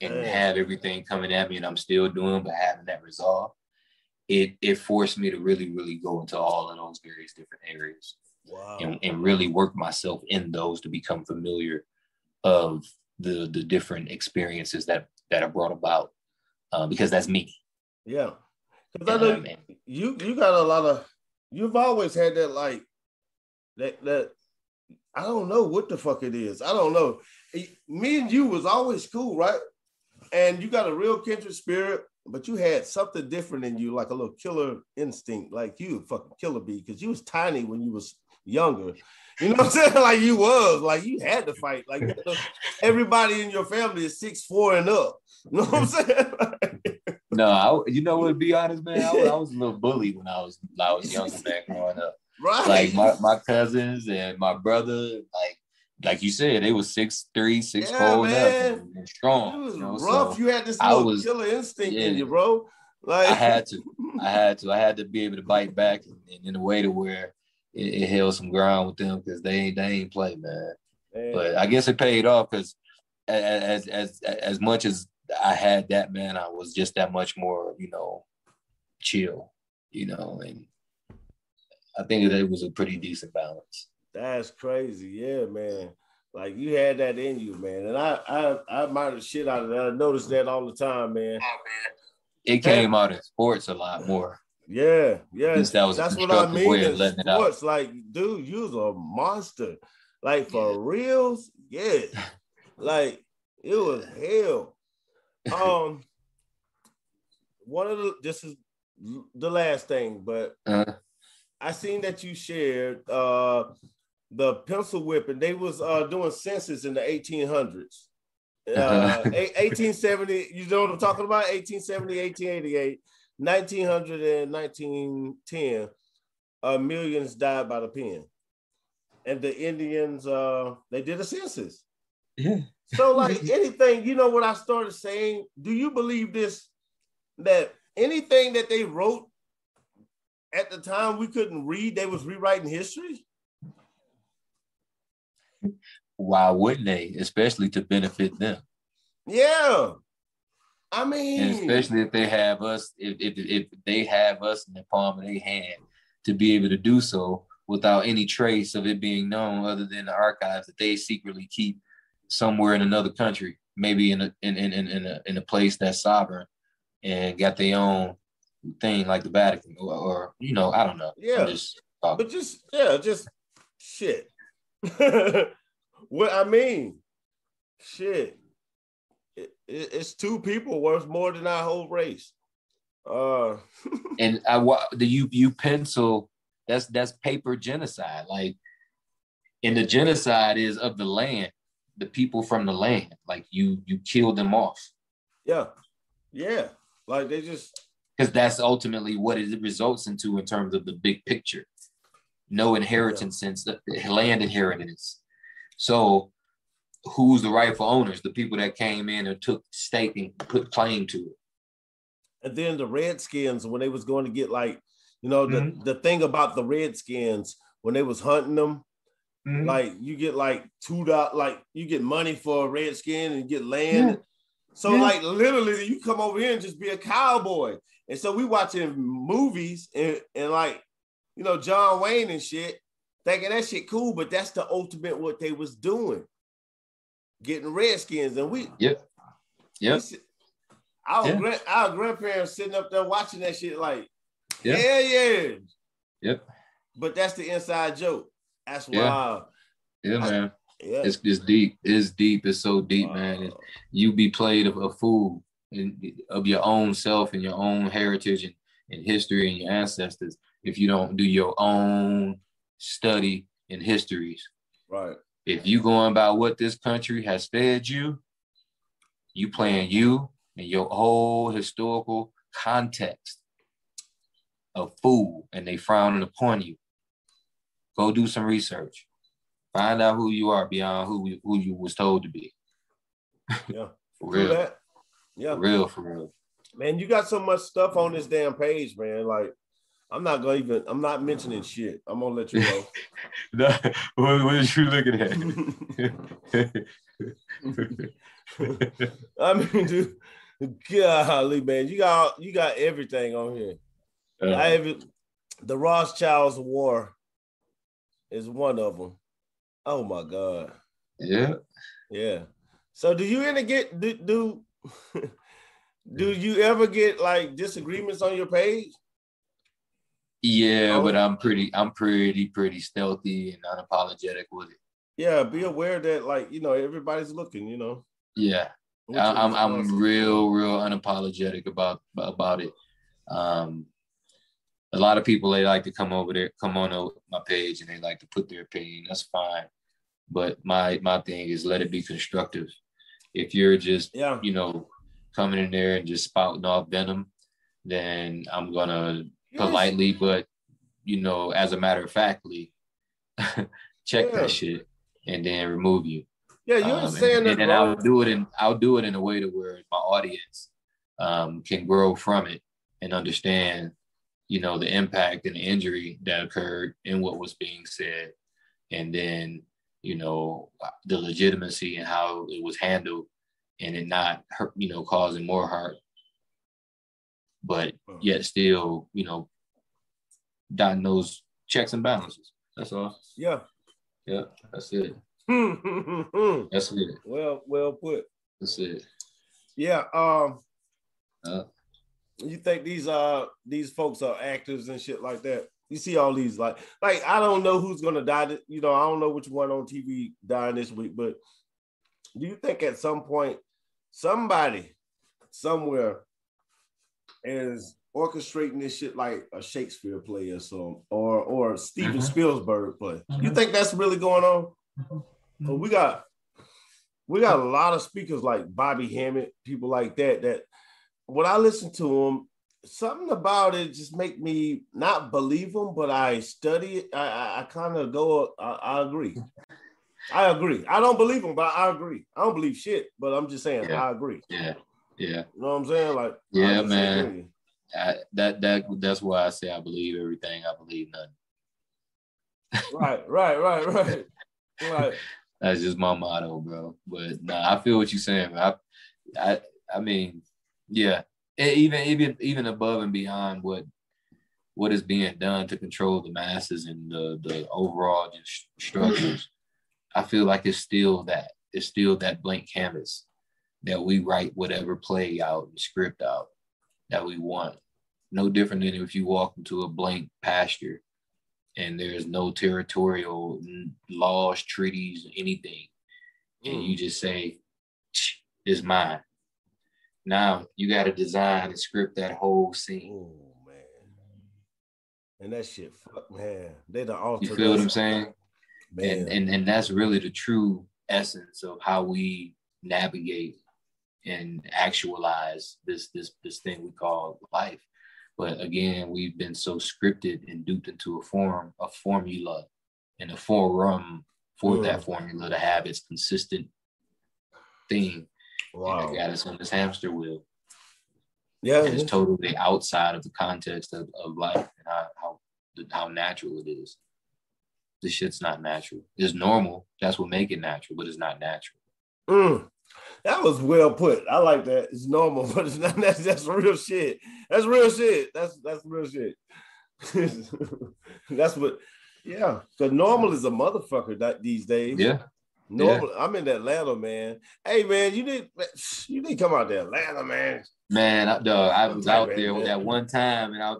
and yeah. have everything coming at me and I'm still doing but having that resolve. It it forced me to really, really go into all of those various different areas. Wow. And, and really work myself in those to become familiar of the the different experiences that that are brought about uh, because that's me. Yeah, because I know you you got a lot of you've always had that like that that I don't know what the fuck it is. I don't know. Me and you was always cool, right? And you got a real kindred spirit, but you had something different in you, like a little killer instinct, like you fucking killer bee, because you was tiny when you was younger. You know what I'm saying? Like you was, like you had to fight. Like everybody in your family is six four and up. You know what I'm saying? no, I, you know what? Be honest, man. I was, I was, a little bully when I was I was younger back growing up. Right. like my, my cousins and my brother, like like you said, they were six three, six yeah, four, and, and strong. It was you know? rough. So you had this little was, killer instinct yeah, in you, bro. Like I had to, I had to, I had to be able to bite back and in a way to where it, it, held some ground with them because they ain't they ain't play, man. man. But I guess it paid off because as as as much as I had that man, I was just that much more, you know, chill, you know, and I think that it was a pretty decent balance. That's crazy, yeah, man. Like you had that in you, man, and I I I admire the shit out of that. I noticed that all the time, man. It came out in sports a lot more. Yeah, yeah. That was That's what I mean. In sports, like, dude, you was a monster. Like for yeah. reals, yeah. like it was hell. Um, one of the this is the last thing, but uh-huh. I seen that you shared uh the pencil whipping. They was uh doing census in the 1800s. Uh, 1870, you know what I'm talking about? 1870, 1888, 1900 and 1910, uh, millions died by the pen. And the Indians, uh, they did a census. Yeah. So, like anything, you know what I started saying? Do you believe this? That anything that they wrote at the time we couldn't read, they was rewriting history? Why wouldn't they? Especially to benefit them. Yeah. I mean, and especially if they have us, if, if, if they have us in the palm of their hand to be able to do so without any trace of it being known other than the archives that they secretly keep somewhere in another country, maybe in a in in in a, in a place that's sovereign and got their own thing like the Vatican or, or you know I don't know. Yeah, just but just yeah, just shit. what I mean, shit. It, it, it's two people worth more than our whole race. Uh, and I what the you you pencil that's that's paper genocide. Like, and the genocide is of the land the people from the land. Like you you kill them off. Yeah. Yeah. Like they just because that's ultimately what it results into in terms of the big picture. No inheritance sense, land inheritance. So who's the rightful owners? The people that came in and took stake and put claim to it. And then the Redskins, when they was going to get like, you know, the, mm-hmm. the thing about the Redskins, when they was hunting them, Mm-hmm. Like you get like two dot, like you get money for a redskin and get land. Yeah. So yeah. like literally, you come over here and just be a cowboy. And so we watching movies and, and like you know John Wayne and shit, thinking that shit cool, but that's the ultimate what they was doing, getting redskins. And we, yep, yep. We, our, yeah. Grand, our grandparents sitting up there watching that shit like, yeah, yeah, yep. But that's the inside joke. That's yeah. wild. Yeah, man. Yeah. It's it's deep. It's deep. It's so deep, wow. man. you be played of a fool in, of your own self and your own heritage and, and history and your ancestors if you don't do your own study and histories. Right. If you going about what this country has fed you, you playing you and your whole historical context a fool and they frowning upon you. Go do some research. Find out who you are beyond who who you was told to be. Yeah. for real. That. Yeah. For real, for real. Man, you got so much stuff on this damn page, man. Like, I'm not gonna even. I'm not mentioning shit. I'm gonna let you know. no, what, what are you looking at? I mean, dude, golly, man, you got you got everything on here. Uh, I have the Rothschilds War is one of them. Oh my god. Yeah. Yeah. So do you ever get do do, do you ever get like disagreements on your page? Yeah, oh. but I'm pretty I'm pretty pretty stealthy and unapologetic with it. Yeah, be aware that like, you know, everybody's looking, you know. Yeah. I, I'm I'm real real unapologetic about about it. Um a lot of people they like to come over there, come on my page, and they like to put their opinion. That's fine, but my my thing is let it be constructive. If you're just yeah. you know coming in there and just spouting off venom, then I'm gonna yes. politely but you know, as a matter of factly, check Yeah. that shit and then remove you. Yeah, you Um, understand and, that, and then. I'll do it in I'll do it in a way to where my audience um, can grow from it and understand, you know, the impact and the injury that occurred and what was being said, and then you know the legitimacy and how it was handled, and it not hurt, you know, causing more hurt, but yet still, you know, dotting those checks and balances. That's all. Yeah. Yeah, that's it. That's it. Well, well put. That's it. Yeah. Um, Uh, you think these uh these folks are actors and shit like that? You see all these like like I don't know who's gonna die. You know, I don't know which one on TV dying this week, but do you think at some point somebody somewhere is orchestrating this shit like a Shakespeare play or so, or or Steven Mhm. Spielberg play? You Mhm. think that's really going on? 'Cause we got we got a lot of speakers like Bobby Hemmitt, people like that. That when I listen to them, something about it just make me not believe them, but I study it. I I, I kind of go. I, I agree. I agree. I don't believe them, but I agree. I don't believe shit, but I'm just saying Yeah. I agree. yeah, yeah. You know what I'm saying? Like, Yeah, man. I, that that that's why I say I believe everything. I believe nothing. Right, right, right, right, right. That's just my motto, bro. But nah, I feel what you're saying, man. I, I, I mean, yeah. Even even even above and beyond what what is being done to control the masses and the the overall just structures, I feel like it's still that it's still that blank canvas that we write whatever play out and script out that we want. No different than if you walk into a blank pasture and there's no territorial laws, treaties, anything, and mm. you just say, "Ch, "It's mine." Now you got to design and script that whole scene. Oh man, and that shit, fuck man, they the altered. You feel what I'm saying? man? And, and and that's really the true essence of how we navigate and actualize this this this thing we call life. But again, we've been so scripted and duped into a form, a formula, and a forum for that Mm. formula to have its consistent thing. Wow. Got us on this hamster wheel. Yeah, And it's totally outside of the context of, of life and how, how how natural it is. This shit's not natural. It's normal. That's what make it natural, but it's not natural. Mm, that was well put. I like that. It's normal, but it's not. That's, that's real shit. That's real shit. That's that's real shit. that's what. Yeah, because normal is a motherfucker that these days. Yeah. Normal. I'm in Atlanta, man. Hey, man, you need you need to come out to Atlanta, man. Man, I, dog, I was out Right, there man. that one time and I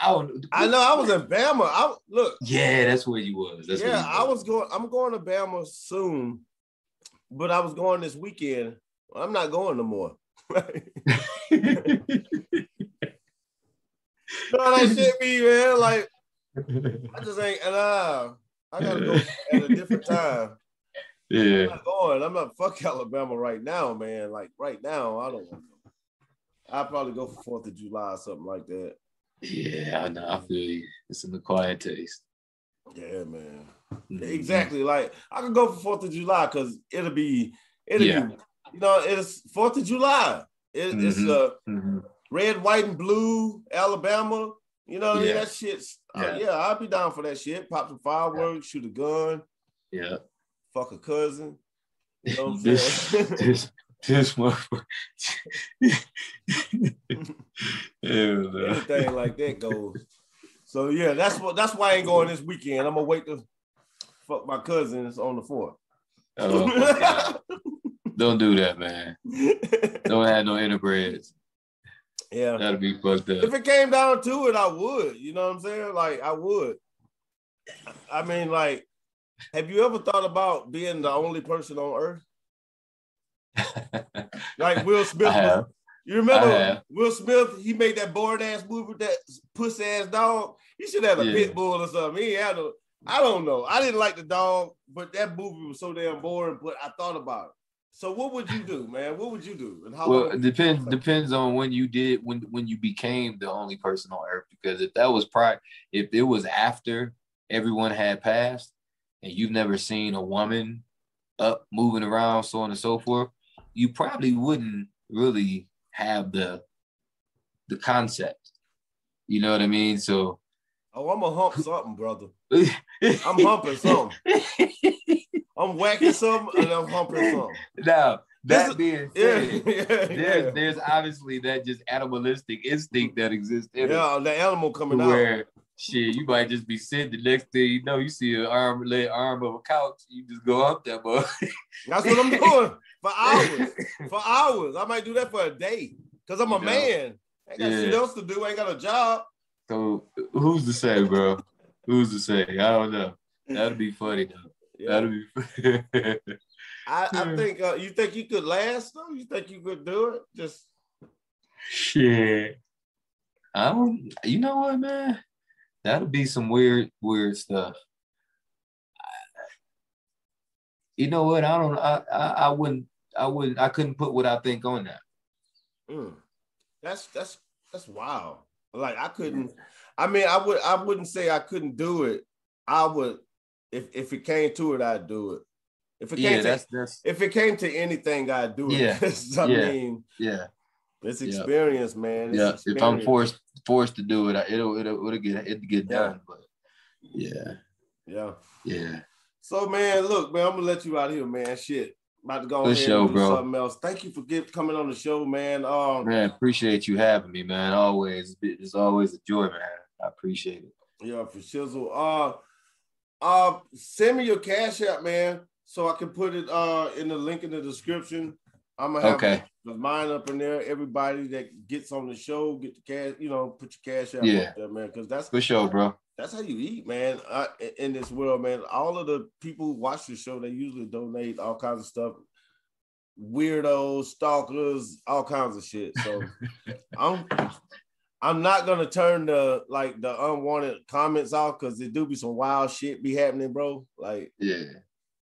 I don't I know I was in Bama. I look. Yeah, that's where you was. That's yeah, you I was going. I'm going to Bama soon, but I was going this weekend. I'm not going no more. You know that shit me, man. Like I just ain't. And uh, I gotta go at a different time. I'm yeah. not going. I'm not fuck Alabama right now, man. Like right now, I don't. want to. I'll probably go for Fourth of July or something like that. Yeah, I know. I feel you. It's an acquired taste. Yeah, man. Mhm. Exactly. Like I could go for Fourth of July because it'll be it'll Yeah. be you know it's Fourth of July. It, It's Mhm. uh Mhm. red, white, and blue, Alabama. You know what I mean? That shit's uh, Yeah. yeah. I'll be down for that shit. Pop some fireworks, shoot a gun, Yeah. Fuck a cousin. You know what I'm This saying? this this motherfucker. Anything like that goes. So yeah, that's what that's why I ain't going this weekend. I'm gonna wait to fuck my cousins on the fourth. Oh. Don't do that, man. Don't have no interbreeds. yeah. That'd be fucked up. If it came down to it, I would. You know what I'm saying? Like I would. I mean, like, have you ever thought about being the only person on earth? Like Will Smith. I was- have. you remember. Will Smith? He made that bored ass movie with that pussy ass dog. He should have a Yeah. pit bull or something. He had a. I don't know. I didn't like the dog, but that movie was so damn boring. But I thought about it. So what would you do, man? What would you do? And how well, it depends depends on when you did when when you became the only person on earth. Because if that was prior, if it was after everyone had passed, and you've never seen a woman up moving around, so on and so forth, you probably wouldn't really have the the concept. You know what I mean? So Oh, I'm gonna hump something, brother. I'm humping something. I'm whacking something and I'm humping something. Now, that being said, yeah, yeah, there's, yeah. there's obviously that just animalistic instinct that exists in Yeah, the animal coming where, out. Shit, you might just be sitting the next thing you know, you see an arm, leg, arm of a couch, you just go up there, boy. That's what I'm doing for hours. For hours. I might do that for a day because I'm a you man. Ain't got yeah. shit else to do. I ain't got a job. So who's to say, bro? Who's to say? I don't know. That'd be funny though. Yeah. That'd be. I, I think uh, you think you could last though. You think you could do it? Just shit. I don't. You know what, man? That'll be some weird, weird stuff. You know what? I don't. I, I, I wouldn't. I wouldn't. I couldn't put what I think on that. Mm. That's that's that's wild. Like I couldn't. I mean, I would. I wouldn't say I couldn't do it. I would. If if it came to it, I'd do it. If it came yeah, to, that's, that's... if it came to anything, I'd do it. Yeah. I yeah. mean, yeah. It's experience, yeah. man. It's yeah. Experience. If I'm forced forced to do it, it'll it'll, it'll get it get done. But yeah. Yeah. Yeah. So man, look, man, I'm gonna let you out here, man. Shit. About to go ahead show, and do bro. something else. Thank you for get, coming on the show, man. Um, man, appreciate you having me, man. Always, it's always a joy, man. I appreciate it. Yeah, for shizzle. Uh, uh, send me your cash app, man, so I can put it uh in the link in the description. I'm gonna have okay. mine up in there. Everybody that gets on the show, get the cash, you know, put your cash out yeah. there, man, because that's for sure, bro that's how you eat, man. Uh, in this world, man. All of the people who watch the show, they usually donate all kinds of stuff. Weirdos, stalkers, all kinds of shit. So I'm I'm not gonna turn the like the unwanted comments off because there do be some wild shit be happening, bro. Like, yeah,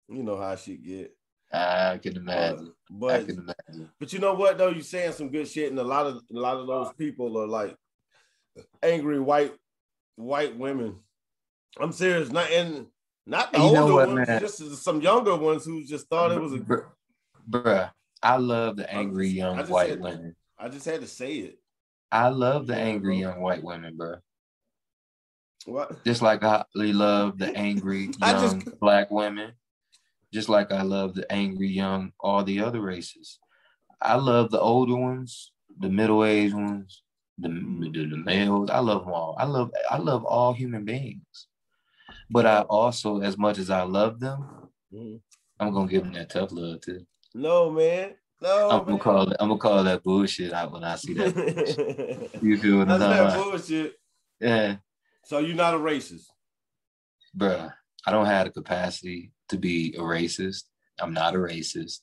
you know how shit get. I can imagine. But I can imagine. But you know what though, you're saying some good shit, and a lot of a lot of those people are like angry white white women. I'm serious. Not and not the you older what, ones, man? just some younger ones who just thought it was a Br- bruh. I love the angry young white women. I just had to say it. I love the angry young white women, bro. What? Just like I love the angry young just... black women. Just like I love the angry young all the other races. I love the older ones, the middle-aged ones, the, the, the males. I love them all. I love I love all human beings. But I also, as much as I love them, mm-hmm. I'm gonna give them that tough love too. No, man. No, I'm gonna call it. I'm gonna call that bullshit out when I see that. you feel what I'm That's that bullshit. Yeah. So you're not a racist, bruh. I don't have the capacity to be a racist. I'm not a racist.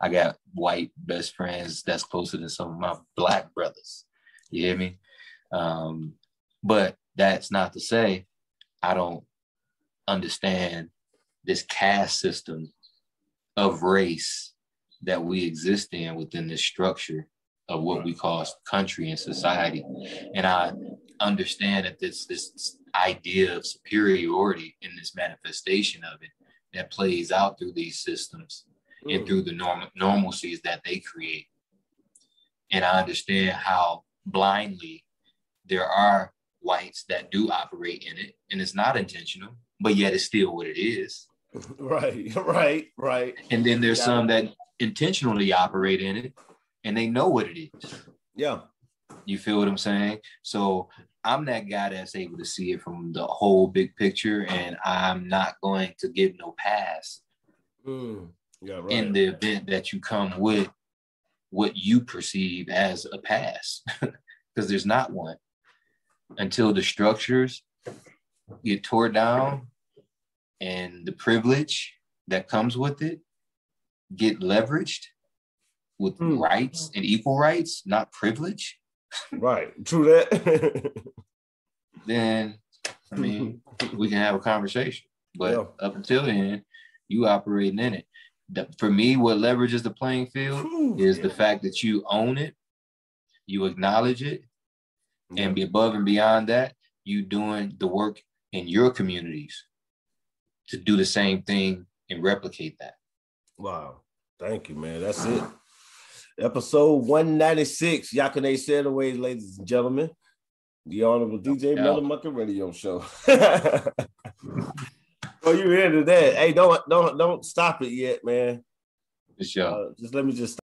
I got white best friends that's closer than some of my black brothers. You hear me? Um, but that's not to say I don't understand this caste system of race that we exist in within this structure of what we call country and society. And I understand that this this idea of superiority in this manifestation of it that plays out through these systems mm. and through the norm normalcies that they create. And I understand how blindly. There are whites that do operate in it, and it's not intentional, but yet it's still what it is. Right, right, right. And then there's some that intentionally operate in it, and they know what it is. Yeah. You feel what I'm saying? So I'm that guy that's able to see it from the whole big picture, and I'm not going to give no pass mm, yeah, right. in the event that you come with what you perceive as a pass because there's not one until the structures get tore down and the privilege that comes with it get leveraged with mm. rights and equal rights, not privilege. Right. True that. then I mean we can have a conversation. But yeah. up until then, you operating in it. the, for me, what leverages the playing field Ooh, is yeah. the fact that you own it, you acknowledge it, yeah. and be above and beyond that, you doing the work in your communities to do the same thing and replicate that. Wow. Thank you, man. That's it. Episode 196, Yakini Ceteways, ladies and gentlemen. The Honorable DJ yeah. Motherfucking Radio Show. oh, you into that? Hey, don't don't don't stop it yet, man. For sure. Uh, just let me just